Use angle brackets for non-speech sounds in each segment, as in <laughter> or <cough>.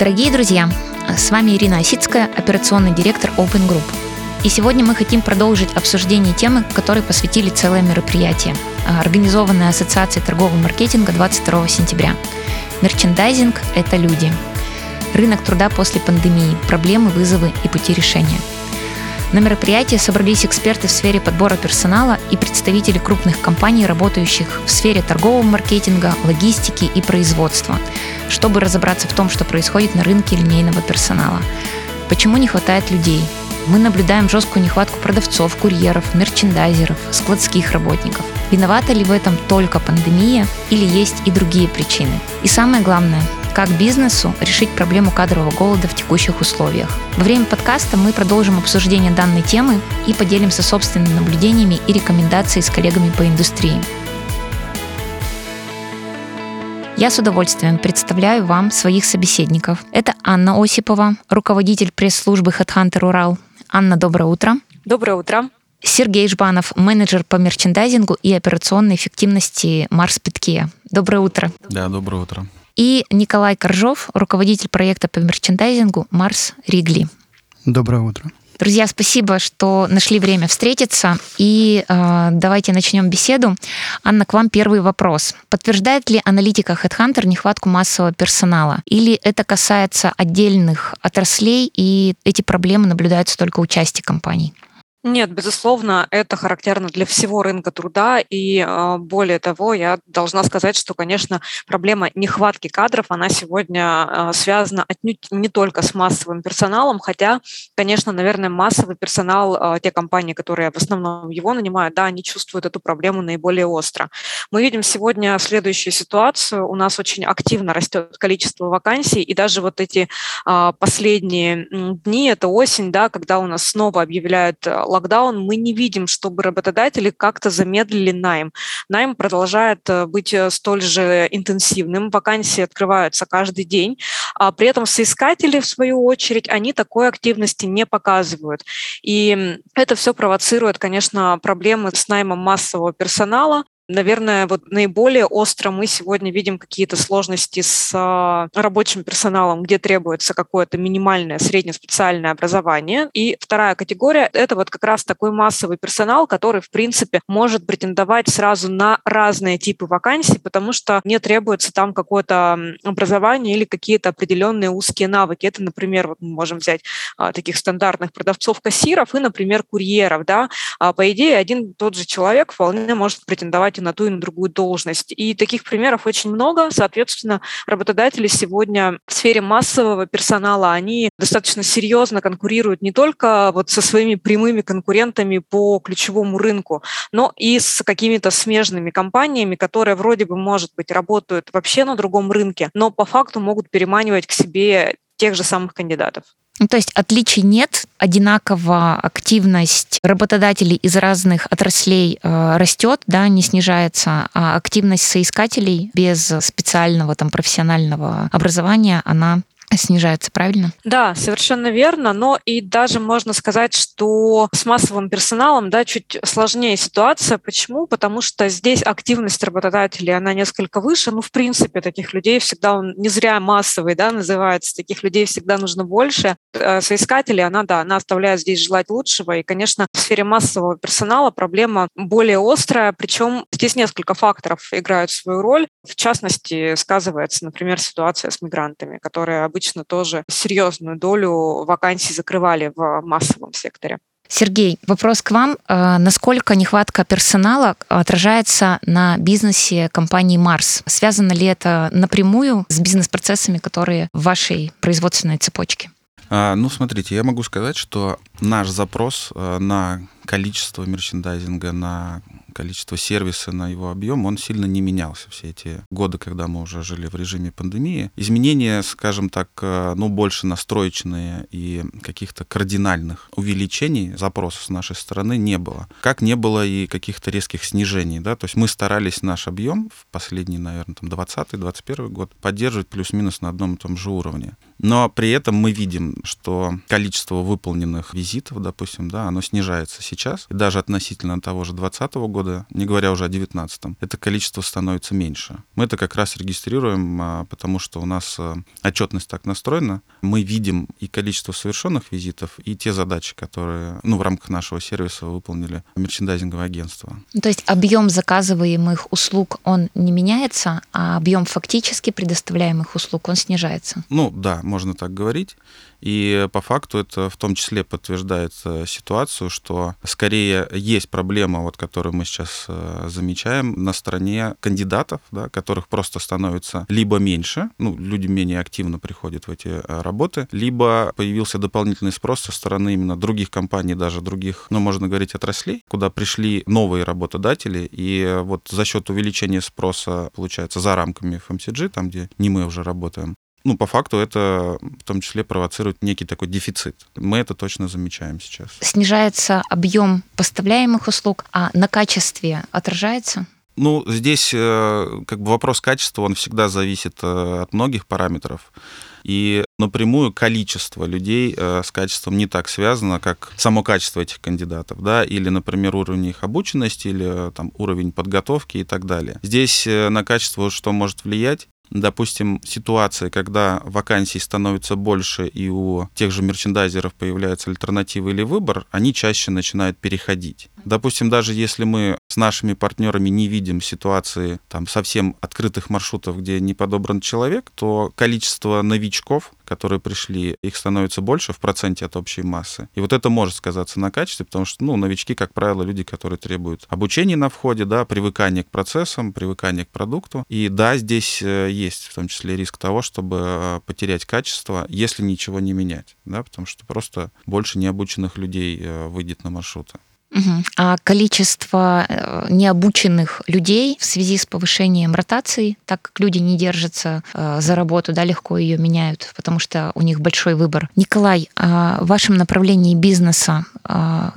Дорогие друзья, с вами Ирина Осицкая, операционный директор Open Group. И сегодня мы хотим продолжить обсуждение темы, которой посвятили целое мероприятие, организованное Ассоциацией торгового маркетинга 22 сентября. Мерчендайзинг – это люди. Рынок труда после пандемии, проблемы, вызовы и пути решения – на мероприятии собрались эксперты в сфере подбора персонала и представители крупных компаний, работающих в сфере торгового маркетинга, логистики и производства, чтобы разобраться в том, что происходит на рынке линейного персонала. Почему не хватает людей? Мы наблюдаем жесткую нехватку продавцов, курьеров, мерчендайзеров, складских работников. Виновата ли в этом только пандемия или есть и другие причины? И самое главное, как бизнесу решить проблему кадрового голода в текущих условиях. Во время подкаста мы продолжим обсуждение данной темы и поделимся собственными наблюдениями и рекомендациями с коллегами по индустрии. Я с удовольствием представляю вам своих собеседников. Это Анна Осипова, руководитель пресс-службы HeadHunter Урал. Анна, доброе утро. Доброе утро. Сергей Жбанов, менеджер по мерчендайзингу и операционной эффективности Марс Питкея. Доброе утро. Да, доброе утро и Николай Коржов, руководитель проекта по мерчендайзингу «Марс Ригли». Доброе утро. Друзья, спасибо, что нашли время встретиться. И э, давайте начнем беседу. Анна, к вам первый вопрос. Подтверждает ли аналитика HeadHunter нехватку массового персонала? Или это касается отдельных отраслей, и эти проблемы наблюдаются только у части компаний? Нет, безусловно, это характерно для всего рынка труда, и э, более того, я должна сказать, что, конечно, проблема нехватки кадров, она сегодня э, связана отнюдь не только с массовым персоналом, хотя, конечно, наверное, массовый персонал, э, те компании, которые в основном его нанимают, да, они чувствуют эту проблему наиболее остро. Мы видим сегодня следующую ситуацию, у нас очень активно растет количество вакансий, и даже вот эти последние дни, это осень, да, когда у нас снова объявляют локдаун, мы не видим, чтобы работодатели как-то замедлили найм. Найм продолжает э, быть э, столь же интенсивным, вакансии открываются каждый день, а при этом соискатели, в свою очередь, они такой активности не показывают. И это все провоцирует, конечно, проблемы с наймом массового персонала, Наверное, вот наиболее остро мы сегодня видим какие-то сложности с а, рабочим персоналом, где требуется какое-то минимальное среднеспециальное образование. И вторая категория – это вот как раз такой массовый персонал, который, в принципе, может претендовать сразу на разные типы вакансий, потому что не требуется там какое-то образование или какие-то определенные узкие навыки. Это, например, вот мы можем взять а, таких стандартных продавцов-кассиров и, например, курьеров. Да? А, по идее, один тот же человек вполне может претендовать и на ту, и на другую должность. И таких примеров очень много. Соответственно, работодатели сегодня в сфере массового персонала, они достаточно серьезно конкурируют не только вот со своими прямыми конкурентами по ключевому рынку, но и с какими-то смежными компаниями, которые вроде бы, может быть, работают вообще на другом рынке, но по факту могут переманивать к себе тех же самых кандидатов. Ну, то есть отличий нет, одинаково активность работодателей из разных отраслей э, растет, да, не снижается, а активность соискателей без специального там профессионального образования, она снижается, правильно? Да, совершенно верно, но и даже можно сказать, что с массовым персоналом да, чуть сложнее ситуация. Почему? Потому что здесь активность работодателей, она несколько выше. Ну, в принципе, таких людей всегда, он не зря массовый, да, называется, таких людей всегда нужно больше. Э, соискатели, она, да, она оставляет здесь желать лучшего. И, конечно, в сфере массового персонала проблема более острая, причем здесь несколько факторов играют свою роль. В частности, сказывается, например, ситуация с мигрантами, которые обычно обычно тоже серьезную долю вакансий закрывали в массовом секторе. Сергей, вопрос к вам. А, насколько нехватка персонала отражается на бизнесе компании Марс? Связано ли это напрямую с бизнес-процессами, которые в вашей производственной цепочке? А, ну, смотрите, я могу сказать, что наш запрос а, на количество мерчендайзинга, на количество сервиса, на его объем, он сильно не менялся все эти годы, когда мы уже жили в режиме пандемии. Изменения, скажем так, э, ну, больше настроечные и каких-то кардинальных увеличений запросов с нашей стороны не было. Как не было и каких-то резких снижений, да, то есть мы старались наш объем в последний, наверное, там 20-21 год поддерживать плюс-минус на одном и том же уровне. Но при этом мы видим, что количество выполненных визитов, допустим, да, оно снижается сейчас. И даже относительно того же 2020 года не говоря уже о 2019, это количество становится меньше. Мы это как раз регистрируем, а, потому что у нас а, отчетность так настроена. Мы видим и количество совершенных визитов, и те задачи, которые ну, в рамках нашего сервиса выполнили мерчендайзинговое агентство. То есть объем заказываемых услуг, он не меняется, а объем фактически предоставляемых услуг, он снижается? Ну да, можно так говорить. И по факту это в том числе подтверждает ситуацию, что скорее есть проблема, вот, которую мы сейчас э, замечаем, на стороне кандидатов, да, которых просто становится либо меньше, ну, люди менее активно приходят в эти э, работы, либо появился дополнительный спрос со стороны именно других компаний, даже других, ну, можно говорить, отраслей, куда пришли новые работодатели, и вот за счет увеличения спроса, получается, за рамками FMCG, там, где не мы уже работаем, ну, по факту это в том числе провоцирует некий такой дефицит. Мы это точно замечаем сейчас. Снижается объем поставляемых услуг, а на качестве отражается? Ну, здесь э, как бы вопрос качества, он всегда зависит э, от многих параметров. И напрямую количество людей э, с качеством не так связано, как само качество этих кандидатов, да, или, например, уровень их обученности, или там уровень подготовки и так далее. Здесь на качество что может влиять? Допустим, ситуации, когда вакансий становится больше и у тех же мерчендайзеров появляется альтернатива или выбор, они чаще начинают переходить. Допустим, даже если мы с нашими партнерами не видим ситуации там совсем открытых маршрутов, где не подобран человек, то количество новичков, которые пришли, их становится больше в проценте от общей массы. И вот это может сказаться на качестве, потому что, ну, новички, как правило, люди, которые требуют обучения на входе, да, привыкания к процессам, привыкания к продукту. И да, здесь э, есть в том числе риск того, чтобы э, потерять качество, если ничего не менять, да, потому что просто больше необученных людей э, выйдет на маршруты. Угу. А количество э, необученных людей в связи с повышением ротации, так как люди не держатся э, за работу, да, легко ее меняют, потому что у них большой выбор. Николай, а в вашем направлении бизнеса а,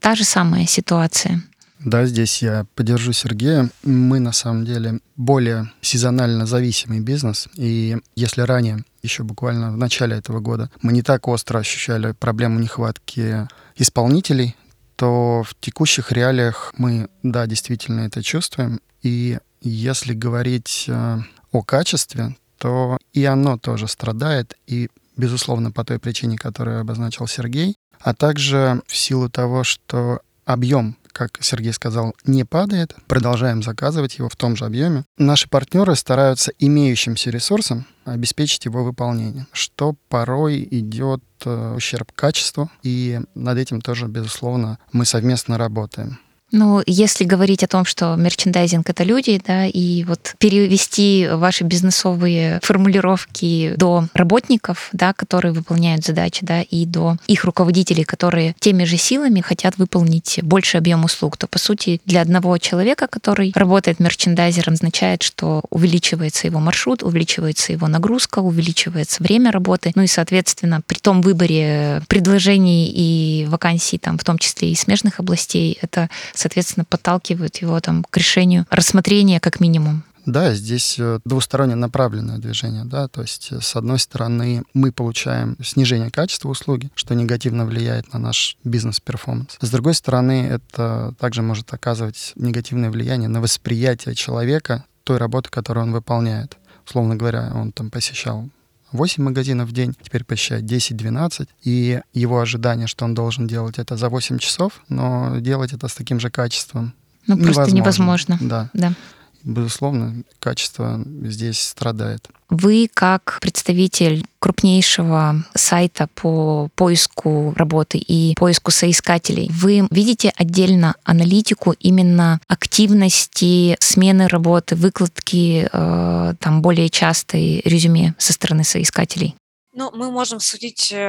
та же самая ситуация? Да, здесь я поддержу Сергея. Мы на самом деле более сезонально зависимый бизнес. И если ранее, еще буквально в начале этого года, мы не так остро ощущали проблему нехватки исполнителей, то в текущих реалиях мы, да, действительно это чувствуем. И если говорить э, о качестве, то и оно тоже страдает, и, безусловно, по той причине, которую обозначил Сергей, а также в силу того, что объем как Сергей сказал, не падает. Продолжаем заказывать его в том же объеме. Наши партнеры стараются имеющимся ресурсом обеспечить его выполнение, что порой идет э, ущерб качеству, и над этим тоже, безусловно, мы совместно работаем. Ну, если говорить о том, что мерчендайзинг — это люди, да, и вот перевести ваши бизнесовые формулировки до работников, да, которые выполняют задачи, да, и до их руководителей, которые теми же силами хотят выполнить больше объем услуг, то, по сути, для одного человека, который работает мерчендайзером, означает, что увеличивается его маршрут, увеличивается его нагрузка, увеличивается время работы, ну и, соответственно, при том выборе предложений и вакансий, там, в том числе и смежных областей, это соответственно, подталкивают его там к решению рассмотрения как минимум. Да, здесь э, двусторонне направленное движение, да, то есть э, с одной стороны мы получаем снижение качества услуги, что негативно влияет на наш бизнес-перформанс. С другой стороны, это также может оказывать негативное влияние на восприятие человека той работы, которую он выполняет. Условно говоря, он там посещал 8 магазинов в день, теперь посещает 10-12, и его ожидание, что он должен делать это за 8 часов, но делать это с таким же качеством ну, просто невозможно. Да. да безусловно, качество здесь страдает. Вы, как представитель крупнейшего сайта по поиску работы и поиску соискателей, вы видите отдельно аналитику именно активности смены работы, выкладки э, там более частой резюме со стороны соискателей? Ну, мы можем судить э,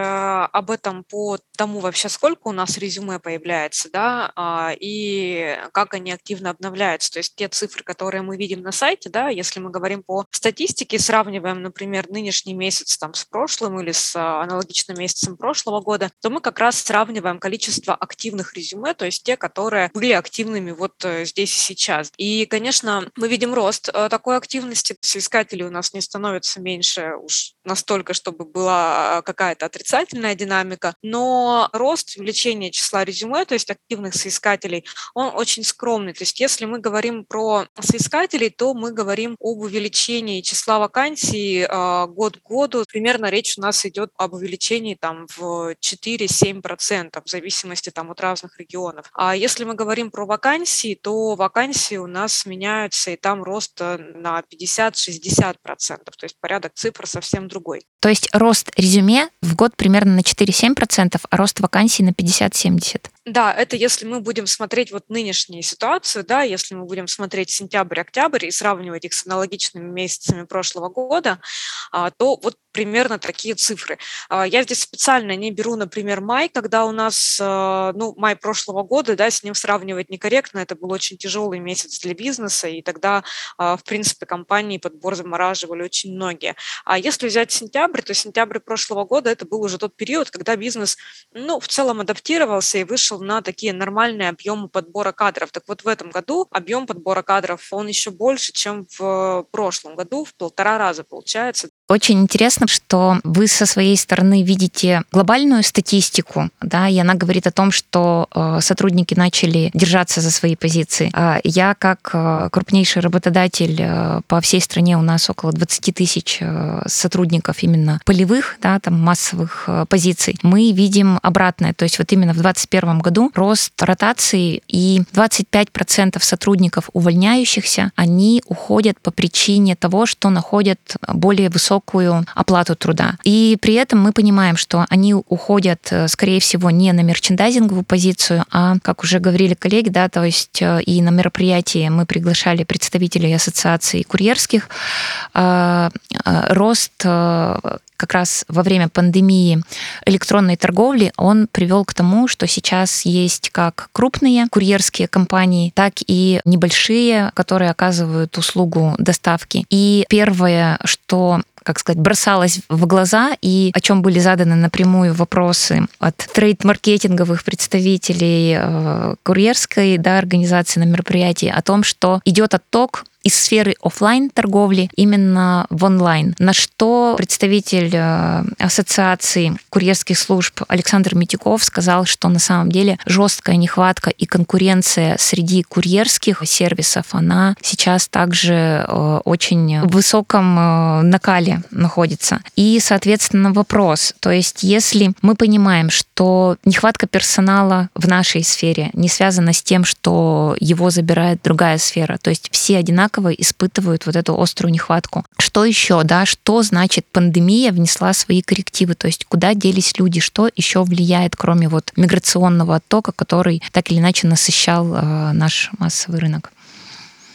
об этом по тому вообще, сколько у нас резюме появляется, да, а, и как они активно обновляются. То есть те цифры, которые мы видим на сайте, да, если мы говорим по статистике, сравниваем, например, нынешний месяц там с прошлым или с а, аналогичным месяцем прошлого года, то мы как раз сравниваем количество активных резюме, то есть те, которые были активными вот э, здесь и сейчас. И, конечно, мы видим рост э, такой активности. Соискателей у нас не становится меньше уж настолько, чтобы была какая-то отрицательная динамика, но рост увеличения числа резюме, то есть активных соискателей, он очень скромный. То есть если мы говорим про соискателей, то мы говорим об увеличении числа вакансий э, год к году. Примерно речь у нас идет об увеличении там в 4-7% в зависимости там от разных регионов. А если мы говорим про вакансии, то вакансии у нас меняются, и там рост на 50-60%. То есть порядок цифр совсем другой. То есть рост резюме в год примерно на 4-7%, а рост вакансий на 50-70%. Да, это если мы будем смотреть вот нынешнюю ситуацию, да, если мы будем смотреть сентябрь-октябрь и сравнивать их с аналогичными месяцами прошлого года, а, то вот примерно такие цифры. А, я здесь специально не беру, например, май, когда у нас, а, ну, май прошлого года, да, с ним сравнивать некорректно, это был очень тяжелый месяц для бизнеса, и тогда, в принципе, компании подбор замораживали очень многие. А если взять сентябрь, то сентябрь прошлого года это был уже тот период, когда бизнес, ну, в целом адаптировался и вышел вышел на такие нормальные объемы подбора кадров. Так вот в этом году объем подбора кадров, он еще больше, чем в прошлом году, в полтора раза получается. Очень интересно, что вы со своей стороны видите глобальную статистику, да, и она говорит о том, что э, сотрудники начали держаться за свои позиции. А я как э, крупнейший работодатель э, по всей стране, у нас около 20 тысяч сотрудников именно полевых, да, там массовых позиций, мы видим обратное, то есть вот именно в 2021 году рост ротации и 25% сотрудников увольняющихся, они уходят по причине того, что находят более высокую высокую оплату труда. И при этом мы понимаем, что они уходят, э, скорее всего, не на мерчендайзинговую позицию, а, как уже говорили коллеги, да, то есть э, и на мероприятии мы приглашали представителей ассоциаций курьерских, э, рост как раз во время пандемии электронной торговли, он привел к тому, что сейчас есть как крупные курьерские компании, так и небольшие, которые оказывают услугу доставки. И первое, что как сказать, бросалось в глаза и о чем были заданы напрямую вопросы от трейд-маркетинговых представителей э, курьерской да, организации на мероприятии о том, что идет отток из сферы офлайн торговли именно в онлайн. На что представитель э, ассоциации курьерских служб Александр Митюков сказал, что на самом деле жесткая нехватка и конкуренция среди курьерских сервисов, она сейчас также э, очень в высоком э, накале находится. И, соответственно, вопрос, то есть если мы понимаем, что нехватка персонала в нашей сфере не связана с тем, что его забирает другая сфера, то есть все одинаково одинаково испытывают вот эту острую нехватку. Что еще, да, что значит пандемия внесла свои коррективы, то есть куда делись люди, что еще влияет, кроме вот миграционного оттока, который так или иначе насыщал э, наш массовый рынок?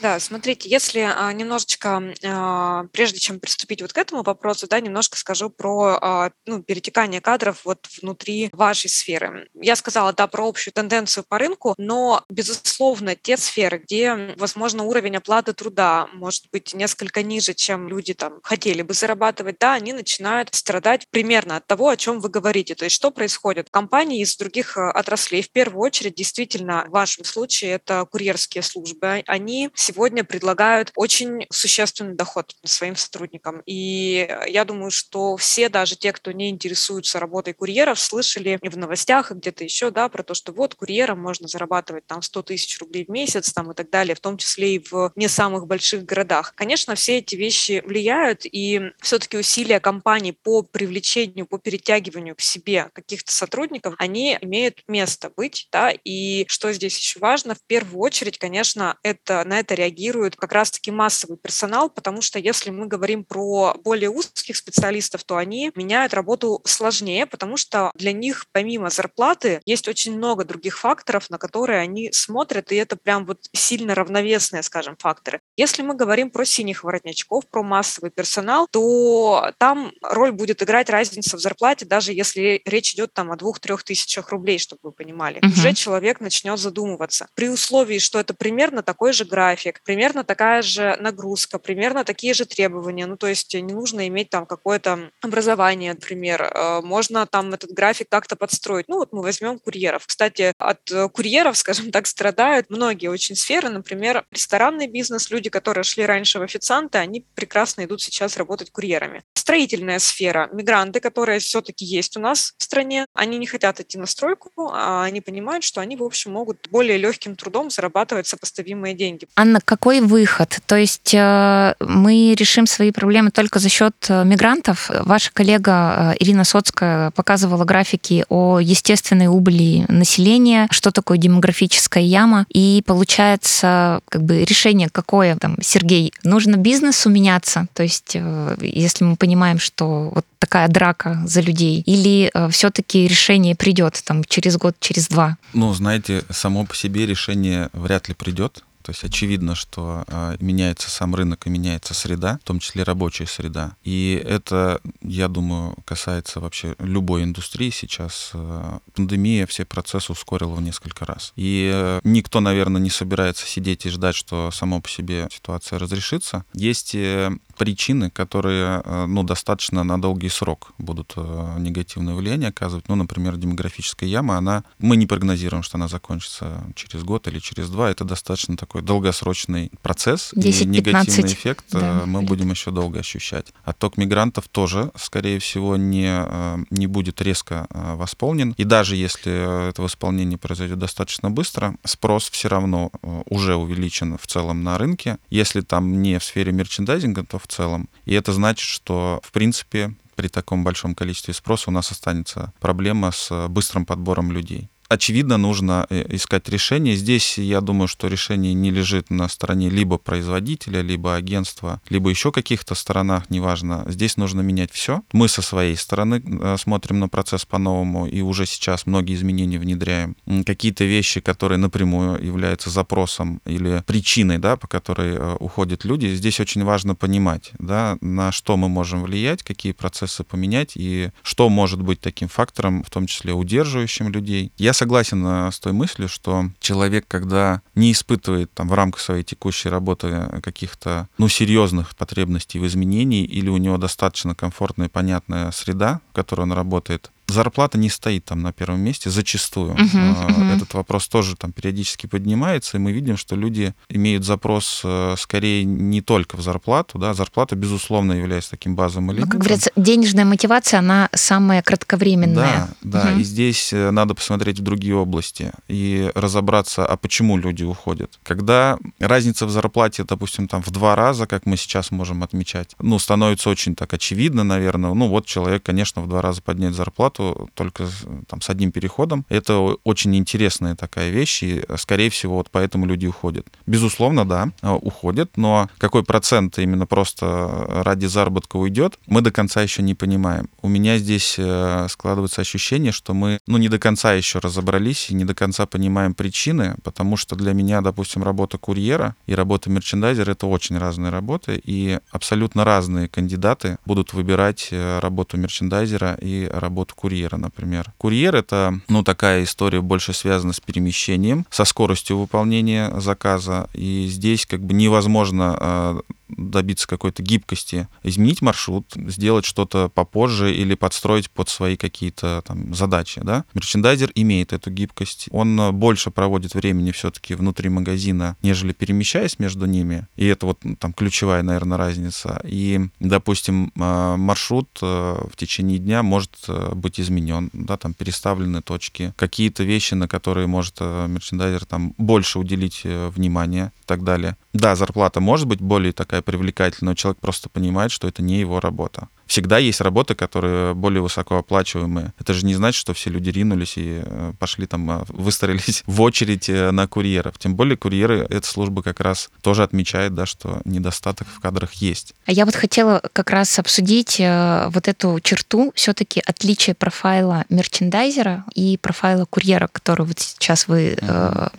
Да, смотрите, если а, немножечко, а, прежде чем приступить вот к этому вопросу, да, немножко скажу про а, ну, перетекание кадров вот внутри вашей сферы. Я сказала, да, про общую тенденцию по рынку, но, безусловно, те сферы, где, возможно, уровень оплаты труда может быть несколько ниже, чем люди там хотели бы зарабатывать, да, они начинают страдать примерно от того, о чем вы говорите. То есть что происходит? Компании из других отраслей, в первую очередь, действительно, в вашем случае это курьерские службы, они сегодня предлагают очень существенный доход своим сотрудникам. И я думаю, что все, даже те, кто не интересуются работой курьеров, слышали в новостях, и где-то еще, да, про то, что вот курьерам можно зарабатывать там 100 тысяч рублей в месяц там и так далее, в том числе и в не самых больших городах. Конечно, все эти вещи влияют, и все-таки усилия компаний по привлечению, по перетягиванию к себе каких-то сотрудников, они имеют место быть, да, и что здесь еще важно, в первую очередь, конечно, это на это реагирует как раз-таки массовый персонал, потому что если мы говорим про более узких специалистов, то они меняют работу сложнее, потому что для них помимо зарплаты есть очень много других факторов, на которые они смотрят, и это прям вот сильно равновесные, скажем, факторы. Если мы говорим про синих воротничков, про массовый персонал, то там роль будет играть разница в зарплате, даже если речь идет там о двух-трех тысячах рублей, чтобы вы понимали. Uh-huh. Уже человек начнет задумываться. При условии, что это примерно такой же график, трафик, примерно такая же нагрузка, примерно такие же требования. Ну, то есть не нужно иметь там какое-то образование, например. Э, можно там этот график как-то подстроить. Ну, вот мы возьмем курьеров. Кстати, от курьеров, <laughs> скажем так, страдают многие очень сферы. Например, ресторанный бизнес, люди, которые шли раньше в официанты, они прекрасно идут сейчас работать курьерами. Строительная сфера, мигранты, которые все-таки есть у нас в стране, они не хотят идти на стройку, а они понимают, что они, в общем, могут более легким трудом зарабатывать сопоставимые деньги. Анна, какой выход? То есть э, мы решим свои проблемы только за счет э, мигрантов? Ваша коллега э, Ирина Соцкая показывала графики о естественной убыли населения, что такое демографическая яма, и получается как бы решение какое там, Сергей, нужно бизнесу меняться, то есть если мы понимаем, что вот такая драка за людей, или все-таки решение придет там через год, через два? Ну, знаете, само по себе решение вряд ли придет. То есть очевидно, что э, меняется сам рынок и меняется среда, в том числе рабочая среда. И это, я думаю, касается вообще любой индустрии сейчас. Э, пандемия все процессы ускорила в несколько раз. И э, никто, наверное, не собирается сидеть и ждать, что само по себе ситуация разрешится. Есть э, причины, которые э, ну, достаточно на долгий срок будут негативное влияние оказывать. Ну, например, демографическая яма, она, мы не прогнозируем, что она закончится через год или через два. Это достаточно такой долгосрочный процесс. 10, и негативный эффект э, да, мы лет. будем еще долго ощущать. Отток мигрантов тоже, скорее всего, не, не будет резко восполнен. И даже если это восполнение произойдет достаточно быстро, спрос все равно уже увеличен в целом на рынке. Если там не в сфере мерчендайзинга, то в целом. И это значит, что, в принципе, при таком большом количестве спроса у нас останется проблема с быстрым подбором людей очевидно, нужно э, искать решение. Здесь я думаю, что решение не лежит на стороне либо производителя, либо агентства, либо еще каких-то сторонах, неважно. Здесь нужно менять все. Мы со своей стороны э, смотрим на процесс по-новому и уже сейчас многие изменения внедряем. Какие-то вещи, которые напрямую являются запросом или причиной, да, по которой э, уходят люди, здесь очень важно понимать, да, на что мы можем влиять, какие процессы поменять и что может быть таким фактором, в том числе удерживающим людей. Я согласен э, с той мыслью, что человек, когда не испытывает там в рамках своей текущей работы каких-то, ну, серьезных потребностей в изменении, или у него достаточно комфортная и понятная среда, в которой он работает, зарплата не стоит там на первом месте зачастую. Uh-huh, uh-huh. Этот вопрос тоже там периодически поднимается, и мы видим, что люди имеют запрос э, скорее не только в зарплату, да, зарплата, безусловно, является таким базовым элементом. Ну, как говорится, денежная мотивация, она самая кратковременная. Да, да, uh-huh. и здесь э, надо посмотреть в другие области и разобраться, а почему люди уходят. Когда разница в зарплате, допустим, там в два раза, как мы сейчас можем отмечать, ну, становится очень так очевидно, наверное, ну, вот человек, конечно, в два раза поднять зарплату, работу только там, с одним переходом. Это очень интересная такая вещь, и, скорее всего, вот поэтому люди уходят. Безусловно, да, а, уходят, но какой процент именно просто ради заработка уйдет, мы до конца еще не понимаем. У меня здесь э, складывается ощущение, что мы, ну, не до конца еще разобрались и не до конца понимаем причины, потому что для меня, допустим, работа курьера и работа мерчендайзера — это очень разные работы, и абсолютно разные кандидаты будут выбирать э, работу мерчендайзера и работу курьера, например. Курьер — это, ну, такая история больше связана с перемещением, со скоростью выполнения заказа, и здесь как бы невозможно а, добиться какой-то гибкости, изменить маршрут, сделать что-то попозже или подстроить под свои какие-то там задачи, да. Мерчендайзер имеет эту гибкость, он больше проводит времени все-таки внутри магазина, нежели перемещаясь между ними, и это вот там ключевая, наверное, разница. И, допустим, а, маршрут э, в течение дня может э, быть изменен, да, там переставлены точки, какие-то вещи, на которые может э, мерчендайзер там больше уделить внимания и так далее. Да, зарплата может быть более такая привлекательная, но человек просто понимает, что это не его работа. Всегда есть работы, которые более высокооплачиваемые. Это же не значит, что все люди ринулись и э, пошли там, э, <laughs> выстроились в очередь э, на курьеров. Тем более курьеры, эта служба как раз тоже отмечает, да, что недостаток в кадрах есть. А я вот хотела как раз обсудить вот эту черту, все-таки отличие профайла мерчендайзера и профайла курьера, который вот сейчас вы mm-hmm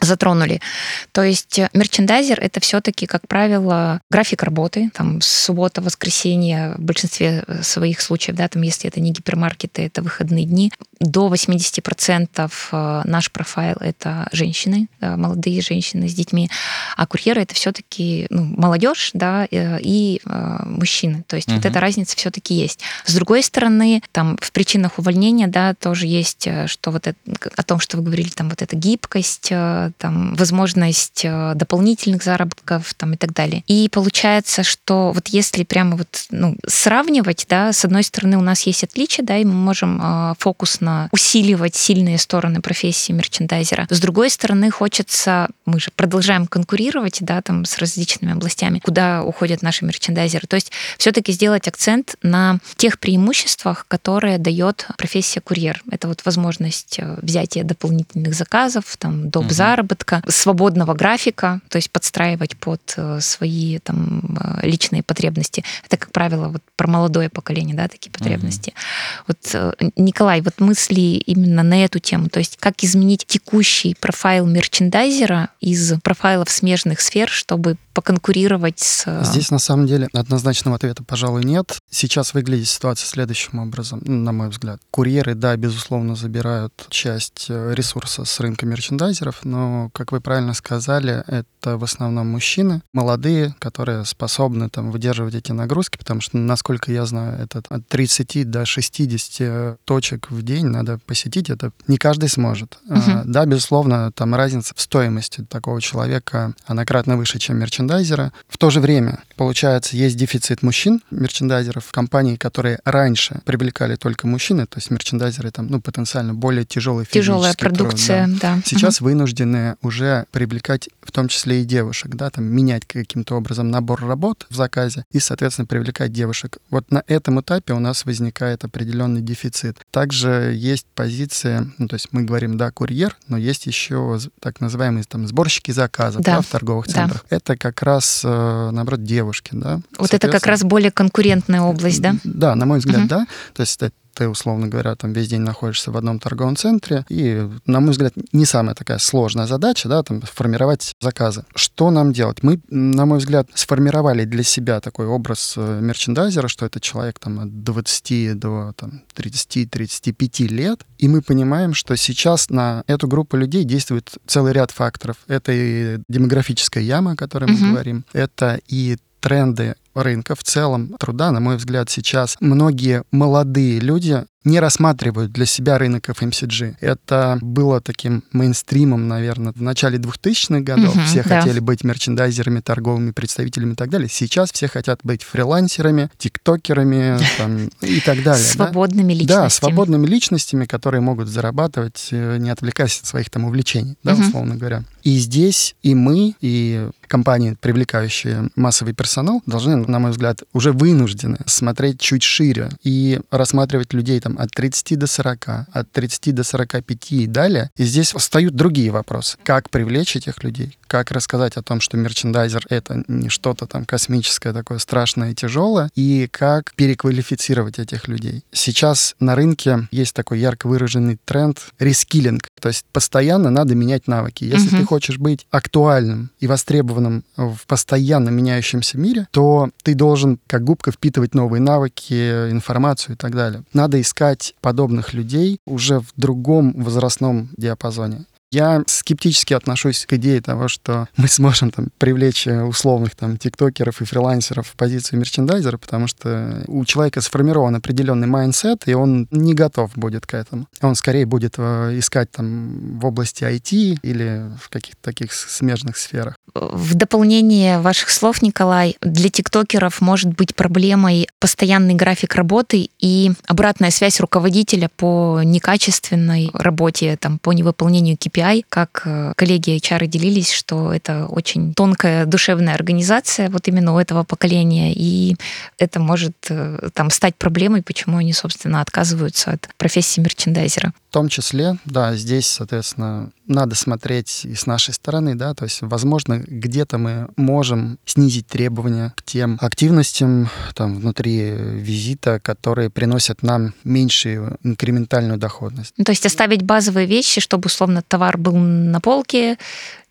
затронули. То есть мерчендайзер — это все-таки, как правило, график работы, там, суббота, воскресенье, в большинстве своих случаев, да, там, если это не гипермаркеты, это выходные дни. До 80% э, наш профайл — это женщины, молодые женщины с детьми, а курьеры — это все-таки ну, молодежь, да, э, и э, мужчины. То есть угу. вот эта разница все-таки есть. С другой стороны, там в причинах увольнения, да, тоже есть, что вот это, о том, что вы говорили, там вот эта гибкость, там, возможность э, дополнительных заработков там, и так далее. И получается, что вот если прямо вот, ну, сравнивать, да, с одной стороны у нас есть отличия, да, и мы можем э, фокусно усиливать сильные стороны профессии мерчендайзера. С другой стороны, хочется, мы же продолжаем конкурировать, да, там с различными областями, куда уходят наши мерчендайзеры. То есть все-таки сделать акцент на тех преимуществах, которые дает профессия курьер. Это вот возможность э, взятия дополнительных заказов, там, доп. заработка, заработка, свободного графика, то есть подстраивать под э, свои там э, личные потребности. Это, как правило, вот про молодое поколение, да, такие потребности. Mm-hmm. Вот, э, Николай, вот мысли именно на эту тему, то есть как изменить текущий профайл мерчендайзера из профайлов смежных сфер, чтобы поконкурировать с... Здесь на самом деле однозначного ответа, пожалуй, нет. Сейчас выглядит ситуация следующим образом, на мой взгляд. Курьеры, да, безусловно, забирают часть ресурса с рынка мерчендайзеров, но как вы правильно сказали, это в основном мужчины, молодые, которые способны там выдерживать эти нагрузки, потому что, насколько я знаю, это от 30 до 60 точек в день надо посетить, это не каждый сможет. Uh-huh. Да, безусловно, там разница в стоимости такого человека, она кратно выше, чем мерчендайзера. В то же время, получается, есть дефицит мужчин, мерчендайзеров, компаний, которые раньше привлекали только мужчины, то есть мерчендайзеры там, ну, потенциально более тяжелые Тяжелая продукция, труд, да. да. Сейчас uh-huh. вынуждены вынуждены уже привлекать в том числе и девушек, да, там менять каким-то образом набор работ в заказе и, соответственно, привлекать девушек. Вот на этом этапе у нас возникает определенный дефицит. Также есть позиция, ну, то есть мы говорим, да, курьер, но есть еще так называемые там сборщики заказов да. Да, в торговых центрах. Да. Это как раз, э, наоборот, девушки, да. Вот это как раз более конкурентная область, да? Да, на мой взгляд, угу. да. То есть ты, условно говоря, там весь день находишься в одном торговом центре, и, на мой взгляд, не самая такая сложная задача, да, там, формировать заказы. Что нам делать? Мы, на мой взгляд, сформировали для себя такой образ э, мерчендайзера, что это человек там от 20 до там, 30-35 лет, и мы понимаем, что сейчас на эту группу людей действует целый ряд факторов. Это и демографическая яма, о которой мы mm-hmm. говорим, это и тренды рынка. В целом труда, на мой взгляд, сейчас многие молодые люди не рассматривают для себя рынок FMCG. Это было таким мейнстримом, наверное, в начале 2000-х годов. Угу, все да. хотели быть мерчендайзерами, торговыми представителями и так далее. Сейчас все хотят быть фрилансерами, тиктокерами <laughs> там, и так далее. Свободными да? личностями. Да, свободными личностями, которые могут зарабатывать, э, не отвлекаясь от своих там увлечений, да, угу. условно говоря. И здесь и мы, и компании, привлекающие массовый персонал, должны, на мой взгляд, уже вынуждены смотреть чуть шире и рассматривать людей там от 30 до 40, от 30 до 45 и далее. И здесь встают другие вопросы. Как привлечь этих людей? Как рассказать о том, что мерчендайзер — это не что-то там космическое, такое страшное и тяжелое, и как переквалифицировать этих людей. Сейчас на рынке есть такой ярко выраженный тренд рескилинг, то есть постоянно надо менять навыки. Если uh-huh. ты хочешь быть актуальным и востребованным в постоянно меняющемся мире, то ты должен как губка впитывать новые навыки, информацию и так далее. Надо искать подобных людей уже в другом возрастном диапазоне. Я скептически отношусь к идее того, что мы сможем там привлечь э, условных там тиктокеров и фрилансеров в позицию мерчендайзера, потому что у человека сформирован определенный mindset, и он не готов будет к этому. Он скорее будет э, искать там в области IT или в каких-то таких смежных сферах. В дополнение ваших слов, Николай, для тиктокеров может быть проблемой постоянный график работы и обратная связь руководителя по некачественной работе, там, по невыполнению KPI KPI, как э, коллеги HR делились, что это очень тонкая душевная организация вот именно у этого поколения, и это может э, там стать проблемой, почему они, собственно, отказываются от профессии мерчендайзера. В том числе, да, здесь, соответственно, надо смотреть и с нашей стороны, да, то есть, возможно, где-то мы можем снизить требования к тем активностям там внутри визита, которые приносят нам меньшую инкрементальную доходность. Ну, то есть оставить базовые вещи, чтобы, условно, товар был на полке,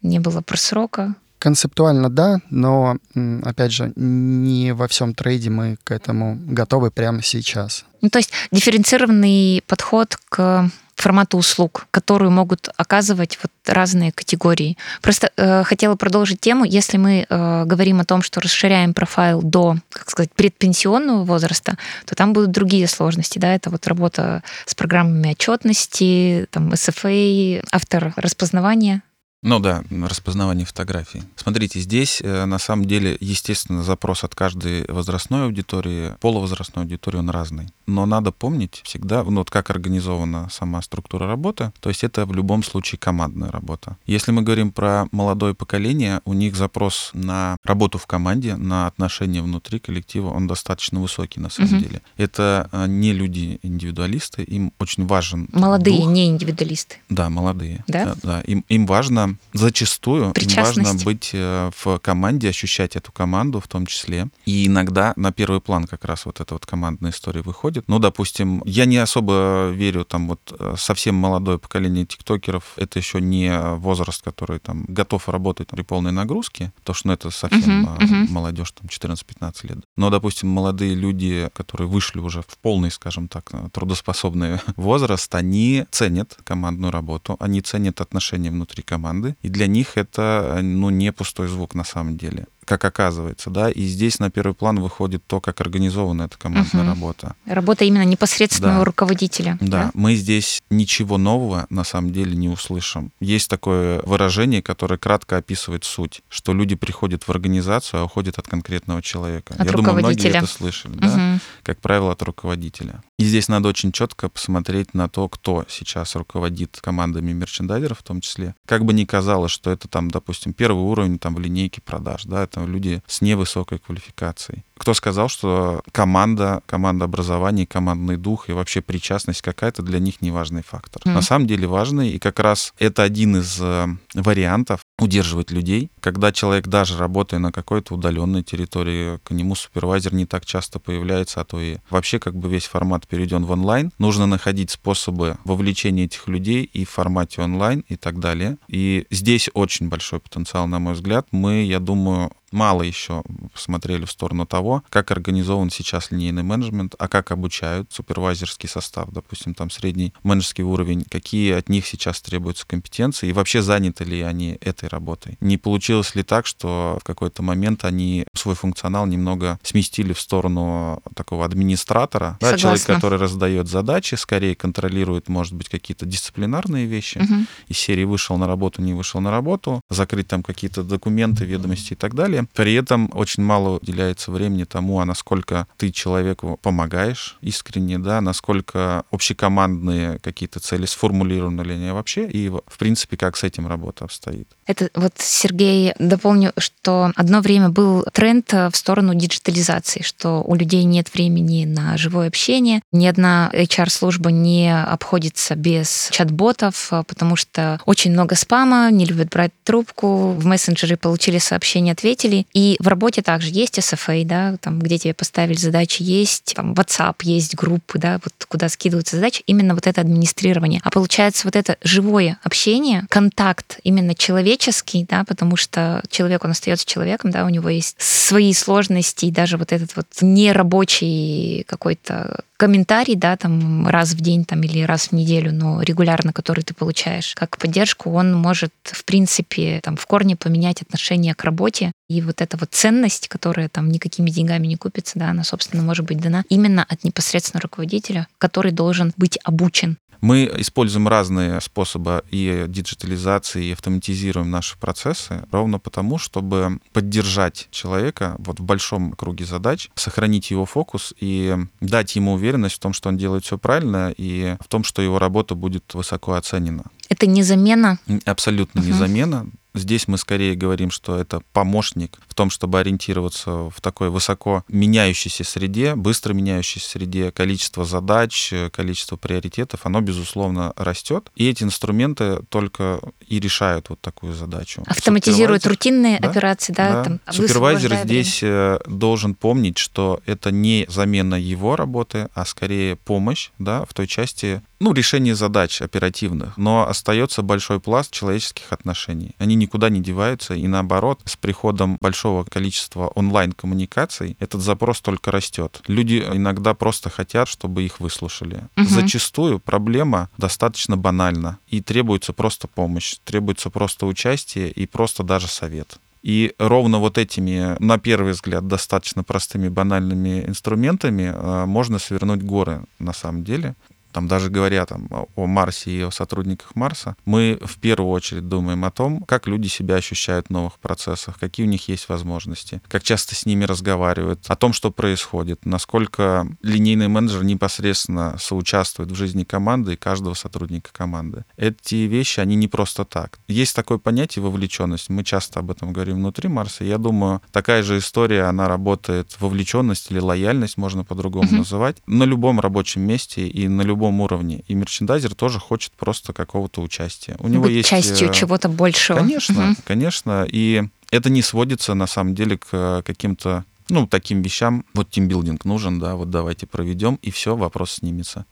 не было просрока. Концептуально да, но, опять же, не во всем трейде мы к этому готовы прямо сейчас. Ну, то есть дифференцированный подход к формату услуг, которую могут оказывать вот разные категории. Просто э, хотела продолжить тему. Если мы э, говорим о том, что расширяем профайл до, как сказать, предпенсионного возраста, то там будут другие сложности. Да? Это вот работа с программами отчетности, там, SFA, автор распознавания ну да, распознавание фотографий. Смотрите, здесь э, на самом деле, естественно, запрос от каждой возрастной аудитории, полувозрастной аудитории, он разный. Но надо помнить всегда, ну вот как организована сама структура работы, то есть это в любом случае командная работа. Если мы говорим про молодое поколение, у них запрос на работу в команде, на отношения внутри коллектива, он достаточно высокий на самом угу. деле. Это э, не люди-индивидуалисты, им очень важен Молодые, дух. не индивидуалисты. Да, молодые. Да? Да, да. Им, им важно зачастую важно быть э, в команде, ощущать эту команду в том числе. И иногда на первый план как раз вот эта вот командная история выходит. Ну, допустим, я не особо верю, там вот э, совсем молодое поколение тиктокеров, это еще не возраст, который там готов работать при полной нагрузке, то что ну, это совсем uh-huh, uh-huh. молодежь, там 14-15 лет. Но, допустим, молодые люди, которые вышли уже в полный, скажем так, трудоспособный <laughs> возраст, они ценят командную работу, они ценят отношения внутри команды, команды, и для них это ну, не пустой звук на самом деле как оказывается, да, и здесь на первый план выходит то, как организована эта командная угу. работа. Работа именно непосредственного да. руководителя. Да. да, мы здесь ничего нового на самом деле не услышим. Есть такое выражение, которое кратко описывает суть, что люди приходят в организацию, а уходят от конкретного человека. От Я думаю, многие это слышали, угу. да, как правило, от руководителя. И здесь надо очень четко посмотреть на то, кто сейчас руководит командами мерчендайзеров в том числе. Как бы ни казалось, что это там, допустим, первый уровень там в линейке продаж, да, это люди с невысокой квалификацией. Кто сказал, что команда, команда образования, командный дух и вообще причастность какая-то для них не важный фактор? Mm. На самом деле важный, и как раз это один из э, вариантов удерживать людей. Когда человек даже работая на какой-то удаленной территории, к нему супервайзер не так часто появляется, а то и вообще как бы весь формат перейден в онлайн. Нужно находить способы вовлечения этих людей и в формате онлайн и так далее. И здесь очень большой потенциал, на мой взгляд. Мы, я думаю, мало еще посмотрели в сторону того, как организован сейчас линейный менеджмент, а как обучают супервайзерский состав, допустим, там средний менеджерский уровень, какие от них сейчас требуются компетенции и вообще заняты ли они этой работой. Не получилось ли так, что в какой-то момент они свой функционал немного сместили в сторону такого администратора, да, человек, который раздает задачи, скорее контролирует, может быть, какие-то дисциплинарные вещи, угу. из серии вышел на работу, не вышел на работу, закрыть там какие-то документы, ведомости и так далее. При этом очень мало уделяется времени тому, а насколько ты человеку помогаешь искренне, да, насколько общекомандные какие-то цели сформулированы ли они вообще, и, в принципе, как с этим работа обстоит. Это вот, Сергей, дополню, что одно время был тренд в сторону диджитализации, что у людей нет времени на живое общение, ни одна HR-служба не обходится без чат-ботов, потому что очень много спама, не любят брать трубку, в мессенджере получили сообщение, ответили. И в работе также есть SFA, да, там, где тебе поставили задачи, есть там WhatsApp, есть группы, да, вот куда скидываются задачи, именно вот это администрирование. А получается вот это живое общение, контакт именно человеческий, да, потому что человек, он остается человеком, да, у него есть свои сложности, и даже вот этот вот нерабочий какой-то комментарий, да, там раз в день там, или раз в неделю, но регулярно, который ты получаешь как поддержку, он может, в принципе, там, в корне поменять отношение к работе. И вот эта вот ценность, которая там никакими деньгами не купится, да, она, собственно, может быть дана именно от непосредственно руководителя, который должен быть обучен мы используем разные способы и диджитализации, и автоматизируем наши процессы ровно потому, чтобы поддержать человека вот в большом круге задач, сохранить его фокус и дать ему уверенность в том, что он делает все правильно, и в том, что его работа будет высоко оценена. Это не замена? Абсолютно угу. не замена. Здесь мы скорее говорим, что это помощник в том, чтобы ориентироваться в такой высоко меняющейся среде, быстро меняющейся среде. Количество задач, количество приоритетов, оно, безусловно, растет. И эти инструменты только и решают вот такую задачу. Автоматизируют рутинные да? операции, да? да. Там, Супервайзер здесь время. должен помнить, что это не замена его работы, а скорее помощь да, в той части, ну, решения задач оперативных. Но остается большой пласт человеческих отношений. Они никуда не деваются, и наоборот, с приходом большого количества онлайн-коммуникаций этот запрос только растет. Люди иногда просто хотят, чтобы их выслушали. Угу. Зачастую проблема достаточно банальна, и требуется просто помощь, требуется просто участие и просто даже совет. И ровно вот этими, на первый взгляд, достаточно простыми банальными инструментами э, можно свернуть горы на самом деле там даже говоря там, о Марсе и о сотрудниках Марса, мы в первую очередь думаем о том, как люди себя ощущают в новых процессах, какие у них есть возможности, как часто с ними разговаривают, о том, что происходит, насколько линейный менеджер непосредственно соучаствует в жизни команды и каждого сотрудника команды. Эти вещи, они не просто так. Есть такое понятие вовлеченность. Мы часто об этом говорим внутри Марса. Я думаю, такая же история, она работает, вовлеченность или лояльность, можно по-другому mm-hmm. называть, на любом рабочем месте и на любом любом уровне. И мерчендайзер тоже хочет просто какого-то участия. У него Быть есть... частью э, чего-то большего. Конечно, угу. конечно. И это не сводится на самом деле к э, каким-то ну, таким вещам. Вот тимбилдинг нужен, да, вот давайте проведем, и все, вопрос снимется.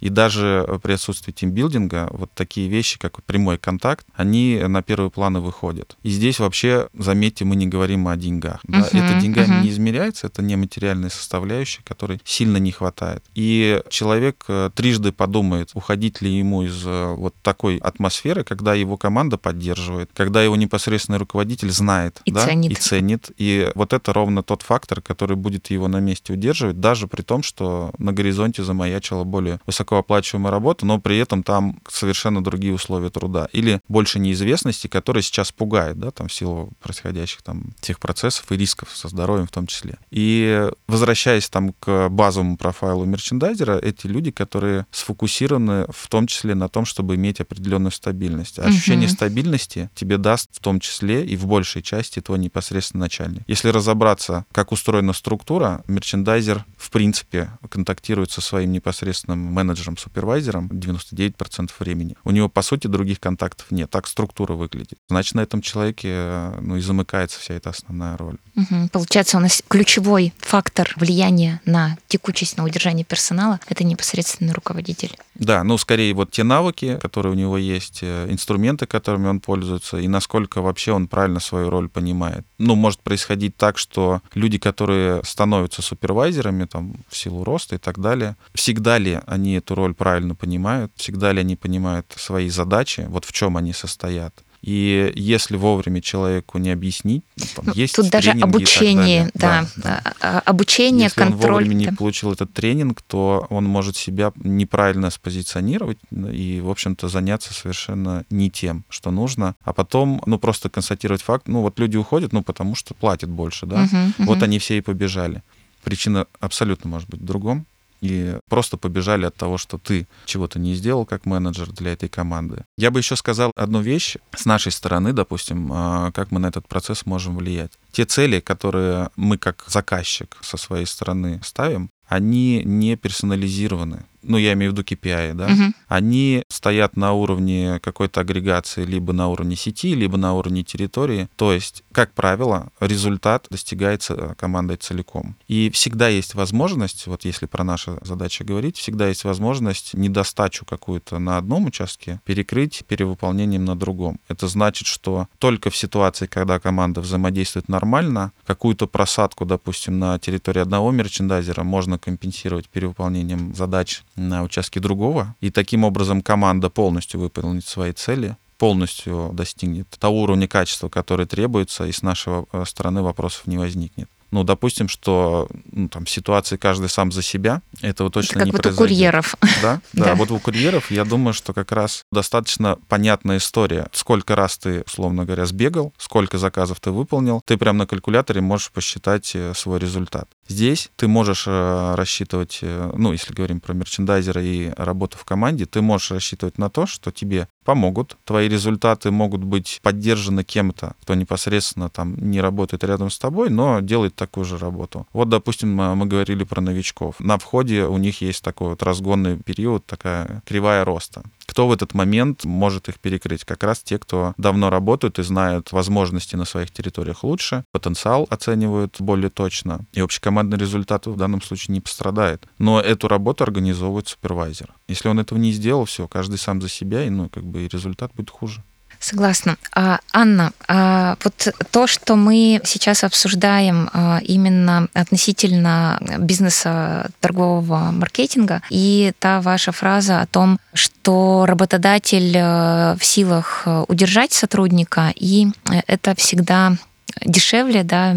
И даже при отсутствии тимбилдинга вот такие вещи, как прямой контакт, они на первый план и выходят. И здесь вообще, заметьте, мы не говорим о деньгах. Да? Uh-huh, это деньгами uh-huh. не измеряется, это нематериальная составляющая, которой сильно не хватает. И человек э, трижды подумает, уходить ли ему из э, вот такой атмосферы, когда его команда поддерживает, когда его непосредственный руководитель знает и, да? ценит. и ценит. И вот это ровно тот фактор, который будет его на месте удерживать, даже при том, что на горизонте замаячила более высоко высокооплачиваемая работа, но при этом там совершенно другие условия труда. Или больше неизвестности, которая сейчас пугает, да, там в силу происходящих там тех процессов и рисков со здоровьем в том числе. И возвращаясь там к базовому профайлу мерчендайзера, эти люди, которые сфокусированы в том числе на том, чтобы иметь определенную стабильность. А ощущение uh-huh. стабильности тебе даст в том числе и в большей части твой непосредственно начальник. Если разобраться, как устроена структура, мерчендайзер в принципе контактирует со своим непосредственным менеджером менеджером-супервайзером 99% времени. У него, по сути, других контактов нет. Так структура выглядит. Значит, на этом человеке э, ну, и замыкается вся эта основная роль. Угу. Получается, у нас ключевой фактор влияния на текучесть, на удержание персонала — это непосредственно руководитель. Да, ну, скорее, вот те навыки, которые у него есть, э, инструменты, которыми он пользуется, и насколько вообще он правильно свою роль понимает. Ну, может происходить так, что люди, которые становятся супервайзерами, там, в силу роста и так далее, всегда ли они эту роль правильно понимают, всегда ли они понимают свои задачи, вот в чем они состоят. И если вовремя человеку не объяснить, ну, там, ну, есть тут даже обучение, да, да, да. А, обучение, если контроль. Если он вовремя не получил этот тренинг, то он может себя неправильно спозиционировать и, в общем-то, заняться совершенно не тем, что нужно, а потом, ну, просто констатировать факт, ну, вот люди уходят, ну, потому что платят больше, да, угу, вот угу. они все и побежали. Причина абсолютно может быть в другом и просто побежали от того, что ты чего-то не сделал как менеджер для этой команды. Я бы еще сказал одну вещь с нашей стороны, допустим, а, как мы на этот процесс можем влиять. Те цели, которые мы как заказчик со своей стороны ставим, они не персонализированы ну, я имею в виду KPI, да, угу. они стоят на уровне какой-то агрегации либо на уровне сети, либо на уровне территории. То есть, как правило, результат достигается командой целиком. И всегда есть возможность, вот если про наши задачи говорить, всегда есть возможность недостачу какую-то на одном участке перекрыть перевыполнением на другом. Это значит, что только в ситуации, когда команда взаимодействует нормально, какую-то просадку, допустим, на территории одного мерчендайзера можно компенсировать перевыполнением задач на участке другого, и таким образом команда полностью выполнит свои цели, полностью достигнет того уровня качества, который требуется, и с нашей э, стороны вопросов не возникнет. Ну, допустим, что ну, там ситуации каждый сам за себя, этого точно Это как не вот произойдет. у курьеров. Да? <laughs> да, да. Вот у курьеров, я думаю, что как раз достаточно понятная история. Сколько раз ты, условно говоря, сбегал, сколько заказов ты выполнил, ты прямо на калькуляторе можешь посчитать э, свой результат. Здесь ты можешь э, рассчитывать, э, ну, если говорим про мерчендайзера и работу в команде, ты можешь рассчитывать на то, что тебе помогут. Твои результаты могут быть поддержаны кем-то, кто непосредственно там не работает рядом с тобой, но делает такую же работу. Вот, допустим, мы говорили про новичков. На входе у них есть такой вот разгонный период, такая кривая роста. Кто в этот момент может их перекрыть? Как раз те, кто давно работают и знают возможности на своих территориях лучше, потенциал оценивают более точно, и общекомандный результат в данном случае не пострадает. Но эту работу организовывает супервайзер. Если он этого не сделал, все, каждый сам за себя, и ну, как бы и результат будет хуже. Согласна. А, Анна, а вот то, что мы сейчас обсуждаем а, именно относительно бизнеса торгового маркетинга, и та ваша фраза о том, что работодатель э, в силах э, удержать сотрудника, и это всегда дешевле, да,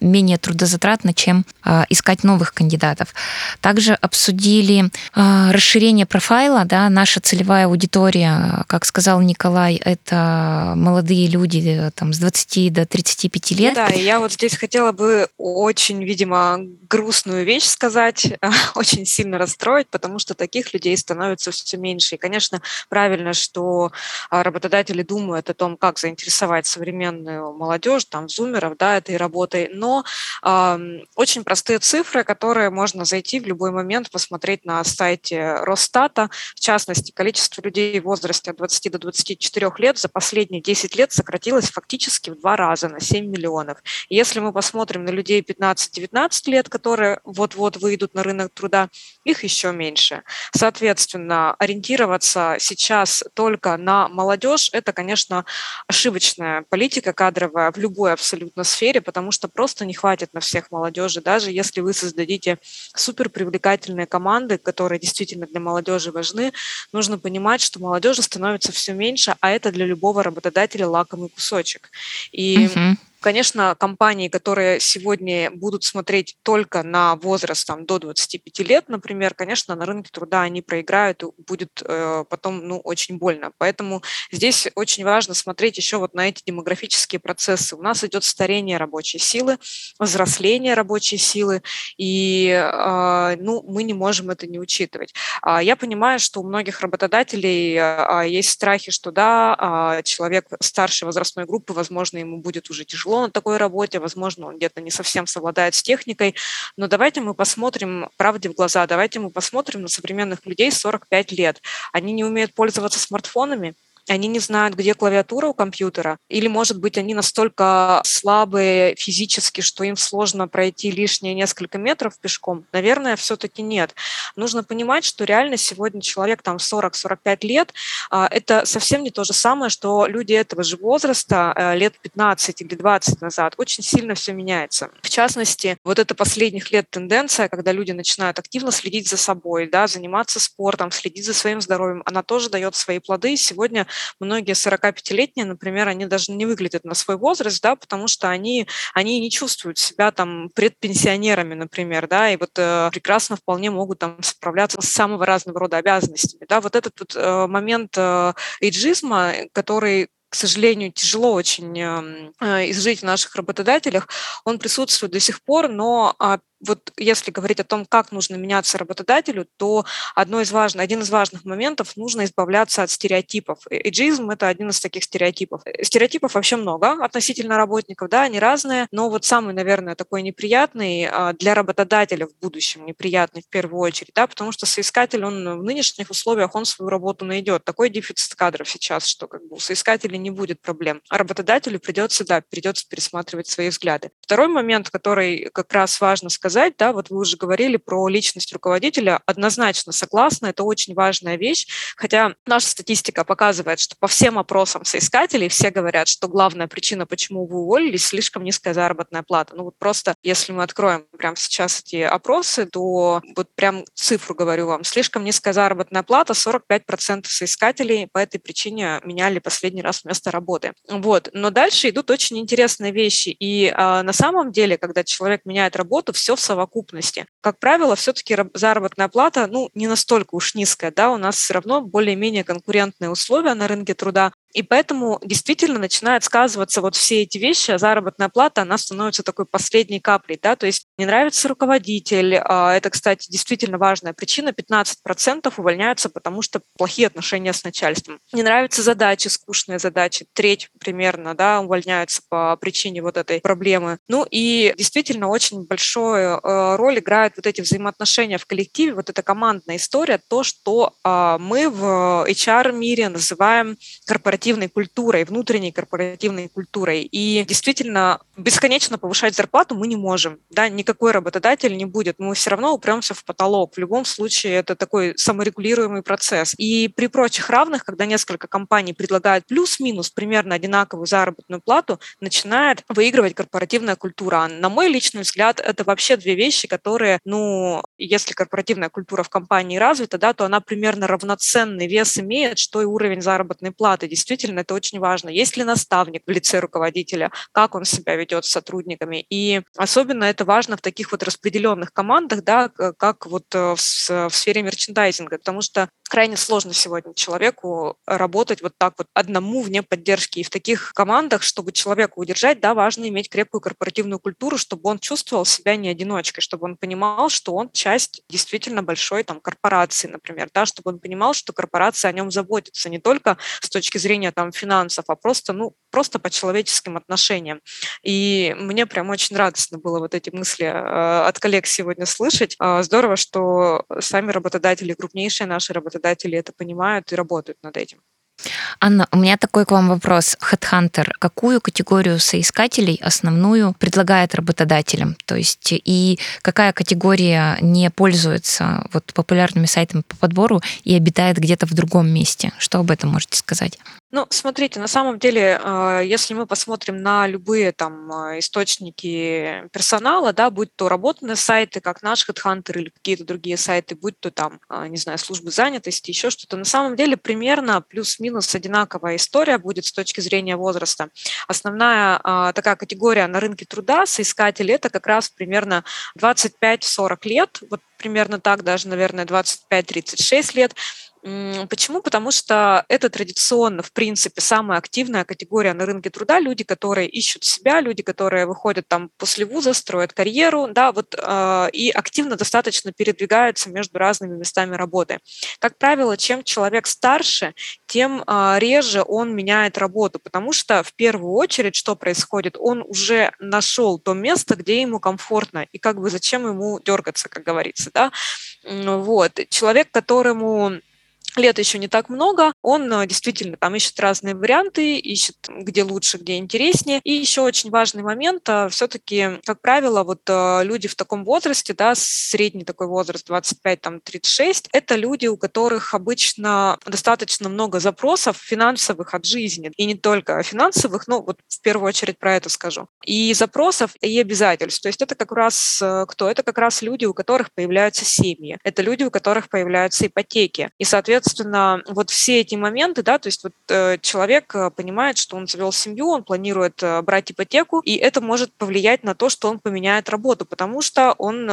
менее трудозатратно, чем э, искать новых кандидатов. Также обсудили э, расширение профайла, да, наша целевая аудитория, как сказал Николай, это молодые люди там с 20 до 35 лет. Да, я вот здесь хотела бы очень, видимо, грустную вещь сказать, <laughs> очень сильно расстроить, потому что таких людей становится все меньше. И, конечно, правильно, что работодатели думают о том, как заинтересовать современную молодежь, там, там, зумеров, да, этой работой, но э, очень простые цифры, которые можно зайти в любой момент, посмотреть на сайте Росстата, в частности, количество людей в возрасте от 20 до 24 лет за последние 10 лет сократилось фактически в два раза, на 7 миллионов. Если мы посмотрим на людей 15-19 лет, которые вот-вот выйдут на рынок труда, их еще меньше. Соответственно, ориентироваться сейчас только на молодежь – это, конечно, ошибочная политика кадровая в любой абсолютно сфере, потому что просто не хватит на всех молодежи, даже если вы создадите супер привлекательные команды, которые действительно для молодежи важны, нужно понимать, что молодежи становится все меньше, а это для любого работодателя лакомый кусочек. И uh-huh Конечно, компании, которые сегодня будут смотреть только на возраст там, до 25 лет, например, конечно, на рынке труда они проиграют, и будет э, потом ну, очень больно. Поэтому здесь очень важно смотреть еще вот на эти демографические процессы. У нас идет старение рабочей силы, взросление рабочей силы, и э, ну, мы не можем это не учитывать. А я понимаю, что у многих работодателей э, есть страхи, что да, человек старшей возрастной группы, возможно, ему будет уже тяжело тяжело на такой работе, возможно, он где-то не совсем совладает с техникой, но давайте мы посмотрим правде в глаза, давайте мы посмотрим на современных людей 45 лет. Они не умеют пользоваться смартфонами, они не знают, где клавиатура у компьютера, или, может быть, они настолько слабые физически, что им сложно пройти лишние несколько метров пешком? Наверное, все-таки нет. Нужно понимать, что реально сегодня человек там 40-45 лет, а, это совсем не то же самое, что люди этого же возраста, э, лет 15 или 20 назад, очень сильно все меняется. В частности, вот это последних лет тенденция, когда люди начинают активно следить за собой, да, заниматься спортом, следить за своим здоровьем, она тоже дает свои плоды. Сегодня многие 45-летние, например, они даже не выглядят на свой возраст, да, потому что они, они не чувствуют себя там предпенсионерами, например, да, и вот э, прекрасно вполне могут там справляться с самого разного рода обязанностями, да, вот этот вот э, момент э, эйджизма, который к сожалению, тяжело очень эм, э, изжить в наших работодателях, он присутствует до сих пор, но а, вот если говорить о том, как нужно меняться работодателю, то одно из важных, один из важных моментов нужно избавляться от стереотипов. Эйджизм – это один из таких стереотипов. Стереотипов вообще много относительно работников, да, они разные, но вот самый, наверное, такой неприятный а, для работодателя в будущем, неприятный в первую очередь, да, потому что соискатель, он в нынешних условиях, он свою работу найдет. Такой дефицит кадров сейчас, что как бы у соискателя не будет проблем. А работодателю придется, да, придется пересматривать свои взгляды. Второй момент, который как раз важно сказать, сказать, да, вот вы уже говорили про личность руководителя, однозначно согласна, это очень важная вещь, хотя наша статистика показывает, что по всем опросам соискателей все говорят, что главная причина, почему вы уволились, слишком низкая заработная плата. Ну вот просто, если мы откроем прямо сейчас эти опросы, то вот прям цифру говорю вам, слишком низкая заработная плата, 45% соискателей по этой причине меняли последний раз место работы. Вот, но дальше идут очень интересные вещи, и а, на самом деле, когда человек меняет работу, все в совокупности. Как правило, все-таки заработная плата ну, не настолько уж низкая. Да? У нас все равно более-менее конкурентные условия на рынке труда. И поэтому действительно начинает сказываться вот все эти вещи, а заработная плата, она становится такой последней каплей, да, то есть не нравится руководитель, а это, кстати, действительно важная причина, 15% увольняются, потому что плохие отношения с начальством. Не нравятся задачи, скучные задачи, треть примерно, да, увольняются по причине вот этой проблемы. Ну и действительно очень большую э, роль играют вот эти взаимоотношения в коллективе, вот эта командная история, то, что а, мы в HR-мире называем корпоративной культурой, внутренней корпоративной культурой. И действительно, бесконечно повышать зарплату мы не можем. Да, никакой работодатель не будет. Мы все равно упремся в потолок. В любом случае, это такой саморегулируемый процесс. И при прочих равных, когда несколько компаний предлагают плюс-минус примерно одинаковую заработную плату, начинает выигрывать корпоративная культура. На мой личный взгляд, это вообще две вещи, которые, ну, если корпоративная культура в компании развита, да, то она примерно равноценный вес имеет, что и уровень заработной платы. Действительно, это очень важно. Есть ли наставник в лице руководителя, как он себя ведет с сотрудниками. И особенно это важно в таких вот распределенных командах, да, как вот э, в, в сфере мерчендайзинга, потому что крайне сложно сегодня человеку работать вот так вот одному вне поддержки. И в таких командах, чтобы человека удержать, да, важно иметь крепкую корпоративную культуру, чтобы он чувствовал себя не одиночкой, чтобы он понимал, что он часть действительно большой там корпорации, например, да, чтобы он понимал, что корпорация о нем заботится не только с точки зрения там финансов, а просто, ну, просто по человеческим отношениям. И мне прям очень радостно было вот эти мысли э, от коллег сегодня слышать. Э, здорово, что сами работодатели, крупнейшие наши работодатели это понимают и работают над этим. Анна, у меня такой к вам вопрос. Headhunter, какую категорию соискателей основную предлагает работодателям? То есть и какая категория не пользуется вот популярными сайтами по подбору и обитает где-то в другом месте? Что об этом можете сказать? Ну, смотрите, на самом деле, а, если мы посмотрим на любые там а, источники персонала, да, будь то работные сайты, как наш HeadHunter или какие-то другие сайты, будь то там, а, не знаю, службы занятости, еще что-то, на самом деле примерно плюс-минус одинаковая история будет с точки зрения возраста. Основная такая категория на рынке труда соискателей это как раз примерно 25-40 лет, вот примерно так, даже, наверное, 25-36 лет. Почему? Потому что это традиционно, в принципе, самая активная категория на рынке труда. Люди, которые ищут себя, люди, которые выходят там после вуза, строят карьеру, да, вот, э, и активно достаточно передвигаются между разными местами работы. Как правило, чем человек старше, тем э, реже он меняет работу, потому что в первую очередь, что происходит, он уже нашел то место, где ему комфортно, и как бы зачем ему дергаться, как говорится, да. Вот. Человек, которому лет еще не так много, он э, действительно там ищет разные варианты, ищет где лучше, где интереснее. И еще очень важный момент, э, все-таки, как правило, вот э, люди в таком возрасте, да, средний такой возраст 25-36, это люди, у которых обычно достаточно много запросов финансовых от жизни. И не только финансовых, но вот в первую очередь про это скажу. И запросов, и обязательств. То есть это как раз кто? Это как раз люди, у которых появляются семьи. Это люди, у которых появляются ипотеки. И, соответственно, соответственно, вот все эти моменты, да, то есть вот э, человек э, понимает, что он завел семью, он планирует э, брать ипотеку, и это может повлиять на то, что он поменяет работу, потому что он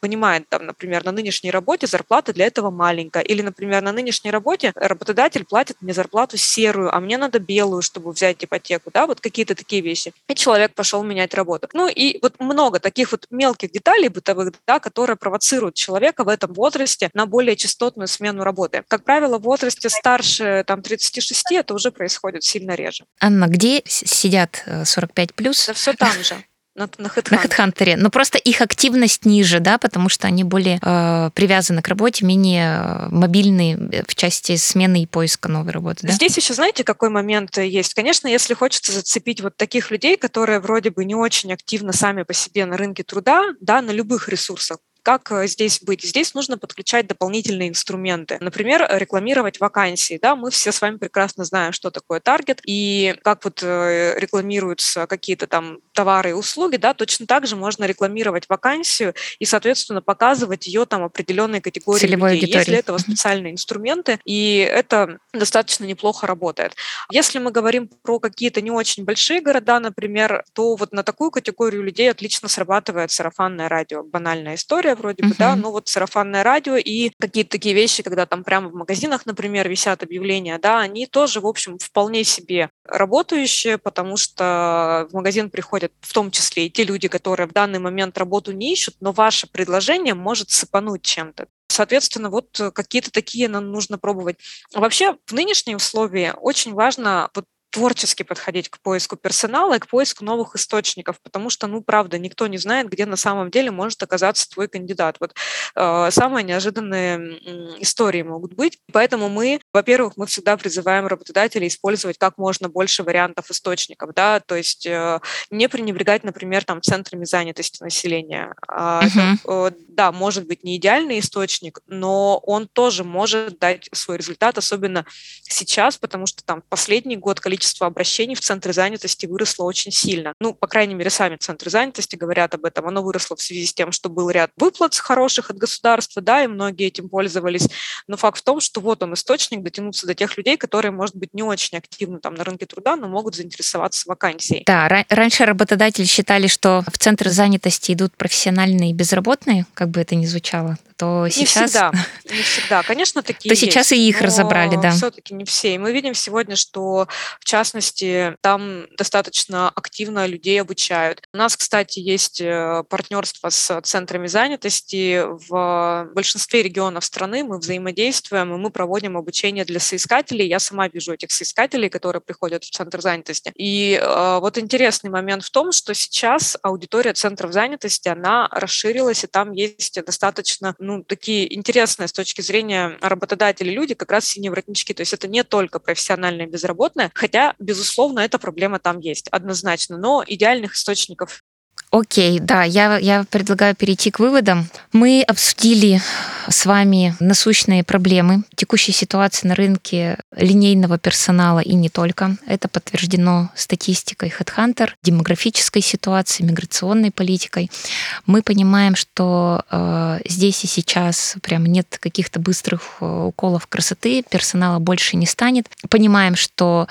понимает, там, например, на нынешней работе зарплата для этого маленькая, или, например, на нынешней работе работодатель платит мне зарплату серую, а мне надо белую, чтобы взять ипотеку, да, вот какие-то такие вещи. И человек пошел менять работу. Ну и вот много таких вот мелких деталей бытовых, да, которые провоцируют человека в этом возрасте на более частотную смену работы. Как правило, правило, в возрасте старше там, 36 это уже происходит сильно реже. Анна, где сидят 45 э, плюс? Да все там же. На, на <laughs> HeadHunter. Но просто их активность ниже, да, потому что они более э, привязаны к работе, менее э, мобильные э, в части смены и поиска новой работы. Да? Здесь еще, знаете, какой момент есть? Конечно, если хочется зацепить вот таких людей, которые вроде бы не очень активно сами по себе на рынке труда, да, на любых ресурсах, как э, здесь быть? Здесь нужно подключать дополнительные инструменты. Например, рекламировать вакансии. Да, мы все с вами прекрасно знаем, что такое таргет и как вот э, рекламируются какие-то там товары и услуги. Да, точно так же можно рекламировать вакансию и, соответственно, показывать ее там определенной категории Целевой людей. Аудитории. Есть для этого специальные инструменты, и это достаточно неплохо работает. Если мы говорим про какие-то не очень большие города, например, то вот на такую категорию людей отлично срабатывает сарафанное радио. Банальная история история вроде uh-huh. бы, да, ну вот сарафанное радио и какие-то такие вещи, когда там прямо в магазинах, например, висят объявления, да, они тоже, в общем, вполне себе работающие, потому что в магазин приходят в том числе и те люди, которые в данный момент работу не ищут, но ваше предложение может сыпануть чем-то. Соответственно, вот какие-то такие нам нужно пробовать. Вообще, в нынешние условия очень важно вот творчески подходить к поиску персонала и к поиску новых источников, потому что, ну, правда, никто не знает, где на самом деле может оказаться твой кандидат. Вот э, самые неожиданные истории могут быть. Поэтому мы, во-первых, мы всегда призываем работодателей использовать как можно больше вариантов источников, да, то есть э, не пренебрегать, например, там центрами занятости населения. Э, uh-huh. э, да, может быть не идеальный источник, но он тоже может дать свой результат, особенно сейчас, потому что там последний год количество количество обращений в центры занятости выросло очень сильно. Ну, по крайней мере, сами центры занятости говорят об этом. Оно выросло в связи с тем, что был ряд выплат хороших от государства, да, и многие этим пользовались. Но факт в том, что вот он источник дотянуться до тех людей, которые, может быть, не очень активны там на рынке труда, но могут заинтересоваться вакансией. Да, раньше работодатели считали, что в центры занятости идут профессиональные безработные, как бы это ни звучало, то сейчас... Не всегда, не всегда. Конечно, такие То сейчас и их разобрали, да. все-таки не все. И мы видим сегодня, что, в частности, там достаточно активно людей обучают. У нас, кстати, есть э, партнерство с центрами занятости. В большинстве регионов страны мы взаимодействуем, и мы проводим обучение для соискателей. Я сама вижу этих соискателей, которые приходят в центр занятости. И э, вот интересный момент в том, что сейчас аудитория центров занятости, она расширилась, и там есть достаточно, ну, такие интересные с точки зрения работодателей люди, как раз синие воротнички. То есть это не только профессиональные безработные, хотя безусловно, эта проблема там есть, однозначно, но идеальных источников Окей, да, я, я предлагаю перейти к выводам. Мы обсудили с вами насущные проблемы текущей ситуации на рынке линейного персонала и не только. Это подтверждено статистикой HeadHunter, демографической ситуацией, миграционной политикой. Мы понимаем, что э, здесь и сейчас прям нет каких-то быстрых э, уколов красоты, персонала больше не станет. Понимаем, что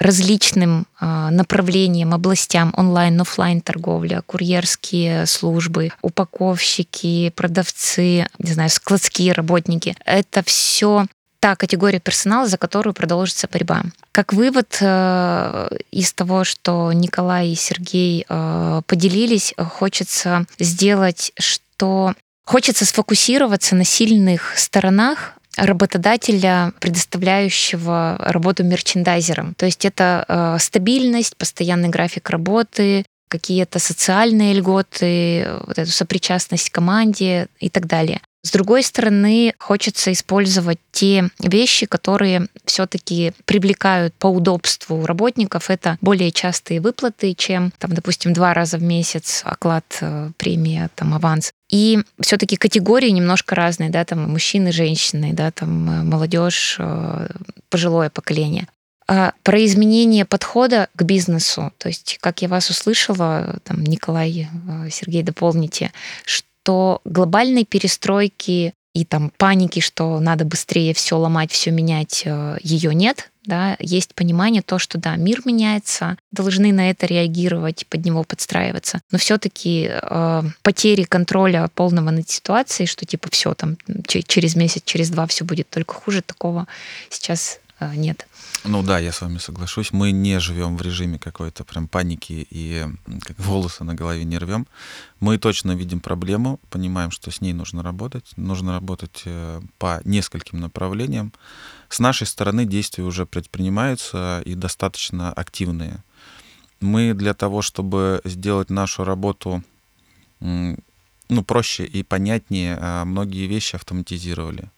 различным э, направлениям, областям онлайн, офлайн торговля, курьерские службы, упаковщики, продавцы, не знаю, складские работники. Это все та категория персонала, за которую продолжится борьба. Как вывод э, из того, что Николай и Сергей э, поделились, хочется сделать, что хочется сфокусироваться на сильных сторонах работодателя, предоставляющего работу мерчендайзером. То есть это э, стабильность, постоянный график работы, какие-то социальные льготы, вот эту сопричастность к команде и так далее. С другой стороны, хочется использовать те вещи, которые все-таки привлекают по удобству работников. Это более частые выплаты, чем, там, допустим, два раза в месяц оклад, э, премия, там, аванс. И все-таки категории немножко разные, да, там мужчины, женщины, да, там э, молодежь, э, пожилое поколение. А про изменение подхода к бизнесу, то есть, как я вас услышала, там, Николай, э, Сергей, дополните, что глобальной перестройки и там паники, что надо быстрее все ломать, все менять, э, ее нет. Да, есть понимание то, что да, мир меняется, должны на это реагировать, под него подстраиваться. Но все-таки э, потери контроля полного над ситуацией, что типа все там через месяц, через два все будет только хуже, такого сейчас нет. Ну да, я с вами соглашусь. Мы не живем в режиме какой-то прям паники и как волосы на голове не рвем. Мы точно видим проблему, понимаем, что с ней нужно работать. Нужно работать э, по нескольким направлениям. С нашей стороны действия уже предпринимаются и достаточно активные. Мы для того, чтобы сделать нашу работу ну, проще и понятнее, а, многие вещи автоматизировали.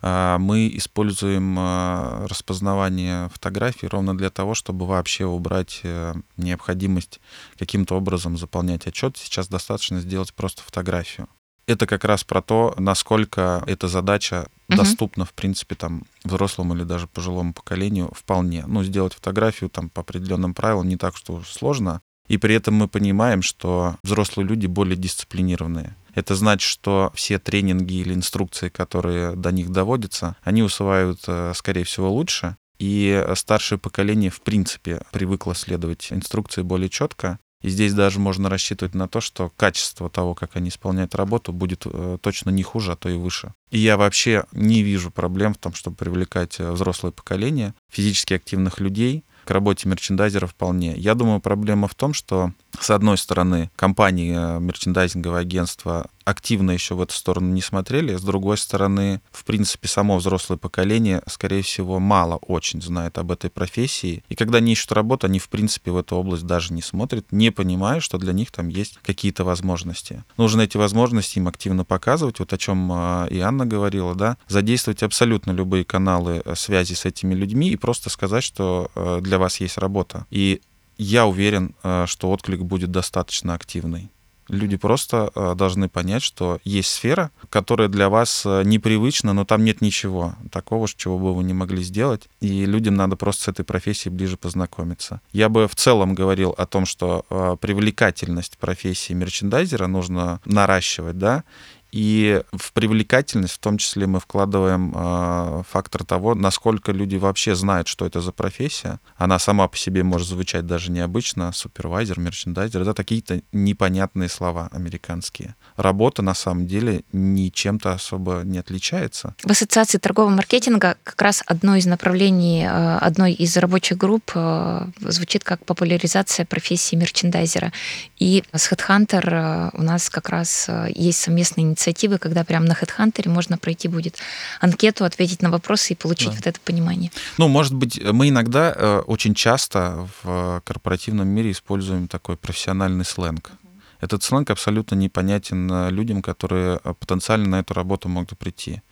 А, мы используем а, распознавание фотографий ровно для того, чтобы вообще убрать э, необходимость каким-то образом заполнять отчет. Сейчас достаточно сделать просто фотографию. Это как раз про то, насколько эта задача uh-huh. доступна, в принципе, там, взрослому или даже пожилому поколению вполне. Ну, сделать фотографию там по определенным правилам не так, что сложно. И при этом мы понимаем, что взрослые люди более дисциплинированные. Это значит, что все тренинги или инструкции, которые до них доводятся, они усваивают, э, скорее всего, лучше. И старшее поколение, в принципе, привыкло следовать инструкции более четко. И здесь даже можно рассчитывать на то, что качество того, как они исполняют работу, будет э, точно не хуже, а то и выше. И я вообще не вижу проблем в том, чтобы привлекать э, взрослое поколение, физически активных людей, к работе мерчендайзера вполне. Я думаю, проблема в том, что, с одной стороны, компании, э, мерчендайзинговые агентства активно еще в эту сторону не смотрели. С другой стороны, в принципе, само взрослое поколение, скорее всего, мало очень знает об этой профессии. И когда они ищут работу, они, в принципе, в эту область даже не смотрят, не понимая, что для них там есть какие-то возможности. Нужно эти возможности им активно показывать, вот о чем а, и Анна говорила, да, задействовать абсолютно любые каналы э, связи с этими людьми и просто сказать, что э, для вас есть работа. И я уверен, э, что отклик будет достаточно активный. Люди просто э, должны понять, что есть сфера, которая для вас э, непривычна, но там нет ничего такого, чего бы вы не могли сделать. И людям надо просто с этой профессией ближе познакомиться. Я бы в целом говорил о том, что э, привлекательность профессии мерчендайзера нужно наращивать, да, и в привлекательность в том числе мы вкладываем э, фактор того, насколько люди вообще знают, что это за профессия. Она сама по себе может звучать даже необычно. Супервайзер, мерчендайзер. Это какие-то непонятные слова американские. Работа на самом деле ничем-то особо не отличается. В Ассоциации торгового маркетинга как раз одно из направлений э, одной из рабочих групп э, звучит как популяризация профессии мерчендайзера. И с Headhunter у нас как раз есть совместный инициативы, когда прямо на HeadHunter можно пройти будет анкету, ответить на вопросы и получить да. вот это понимание. Ну, может быть, мы иногда э, очень часто в корпоративном мире используем такой профессиональный сленг. Этот сленг абсолютно непонятен э, людям, которые э, потенциально на эту работу могут прийти.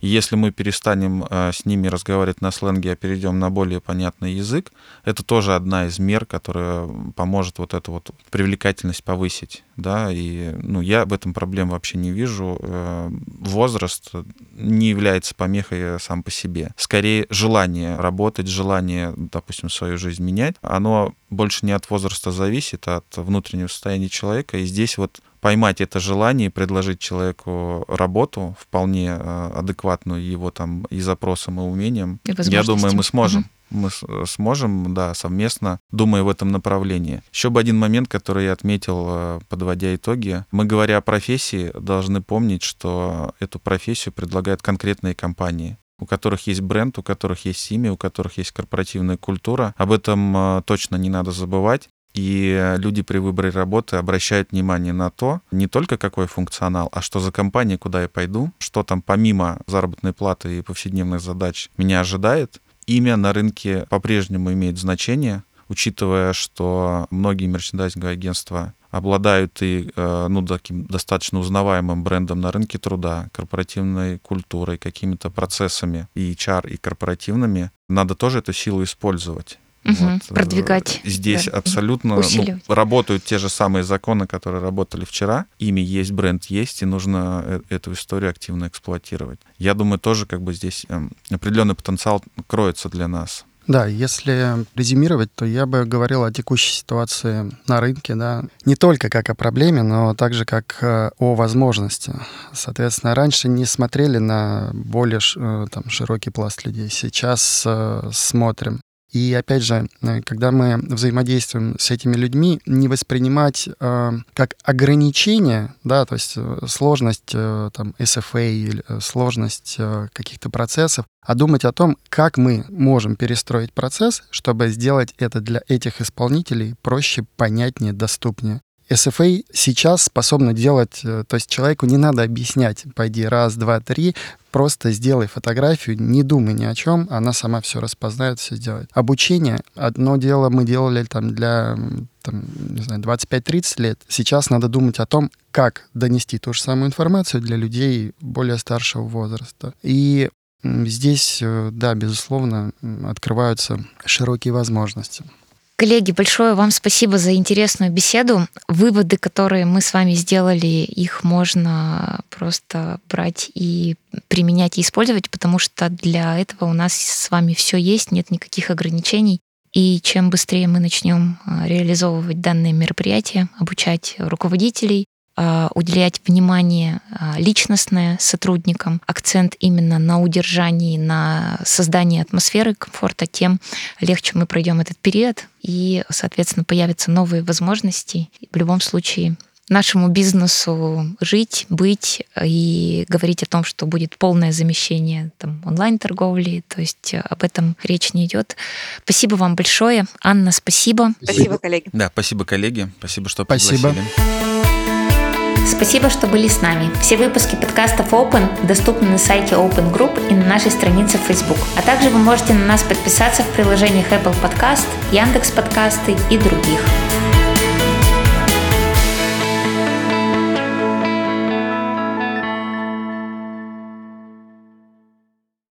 И если мы перестанем э, с ними разговаривать на сленге, а перейдем на более понятный язык, это тоже одна из мер, которая поможет вот эту вот привлекательность повысить. Да? И ну, я в этом проблем вообще не вижу. Э, возраст не является помехой сам по себе. Скорее, желание работать, желание, допустим, свою жизнь менять, оно больше не от возраста зависит, а от внутреннего состояния человека. И здесь вот поймать это желание и предложить человеку работу вполне э, адекватную его там и запросам, и умениям, и я думаю, мы сможем. Угу мы сможем, да, совместно, думая в этом направлении. Еще бы один момент, который я отметил, э, подводя итоги. Мы, говоря о профессии, должны помнить, что эту профессию предлагают конкретные компании у которых есть бренд, у которых есть имя, у которых есть корпоративная культура. Об этом э, точно не надо забывать. И люди при выборе работы обращают внимание на то, не только какой функционал, а что за компания, куда я пойду, что там помимо заработной платы и повседневных задач меня ожидает. Имя на рынке по-прежнему имеет значение, учитывая, что многие мерчендайзинговые агентства обладают и э, ну, таким достаточно узнаваемым брендом на рынке труда, корпоративной культурой, какими-то процессами и HR, и корпоративными, надо тоже эту силу использовать. Угу, вот. Продвигать. Э, здесь да. абсолютно ну, работают те же самые законы, которые работали вчера. Имя есть, бренд есть, и нужно э, эту историю активно эксплуатировать. Я думаю, тоже как бы здесь эм, определенный потенциал кроется для нас. Да, если резюмировать, то я бы говорил о текущей ситуации на рынке, да, не только как о проблеме, но также как э, о возможности. Соответственно, раньше не смотрели на более там, широкий пласт людей, сейчас смотрим. И опять же, э, когда мы взаимодействуем с этими людьми, не воспринимать э, как ограничение, да, то есть э, сложность э, там SFA или э, сложность э, каких-то процессов, а думать о том, как мы можем перестроить процесс, чтобы сделать это для этих исполнителей проще, понятнее, доступнее. SFA сейчас способна делать, то есть человеку не надо объяснять, пойди раз, два, три, Просто сделай фотографию, не думай ни о чем, она сама все распознает, все сделает. Обучение, одно дело мы делали там для там, не знаю, 25-30 лет. Сейчас надо думать о том, как донести ту же самую информацию для людей более старшего возраста. И здесь, э, да, безусловно, открываются широкие возможности. Коллеги, большое вам спасибо за интересную беседу. Выводы, которые мы с вами сделали, их можно просто брать и применять и использовать, потому что для этого у нас с вами все есть, нет никаких ограничений. И чем быстрее мы начнем а, реализовывать данные мероприятия, обучать руководителей, уделять внимание а, личностное сотрудникам, акцент именно на удержании, на создании атмосферы комфорта, тем легче мы пройдем этот период и, соответственно, появятся новые возможности. В любом случае, нашему бизнесу жить, быть и говорить о том, что будет полное замещение там, онлайн-торговли. То есть об этом речь не идет. Спасибо вам большое. Анна, спасибо. Спасибо, коллеги. Да, спасибо, коллеги. Спасибо, что Спасибо. пригласили. Спасибо, что были с нами. Все выпуски подкастов Open доступны на сайте Open Group и на нашей странице в Facebook. А также вы можете на нас подписаться в приложениях Apple Podcast, Яндекс Подкасты и других.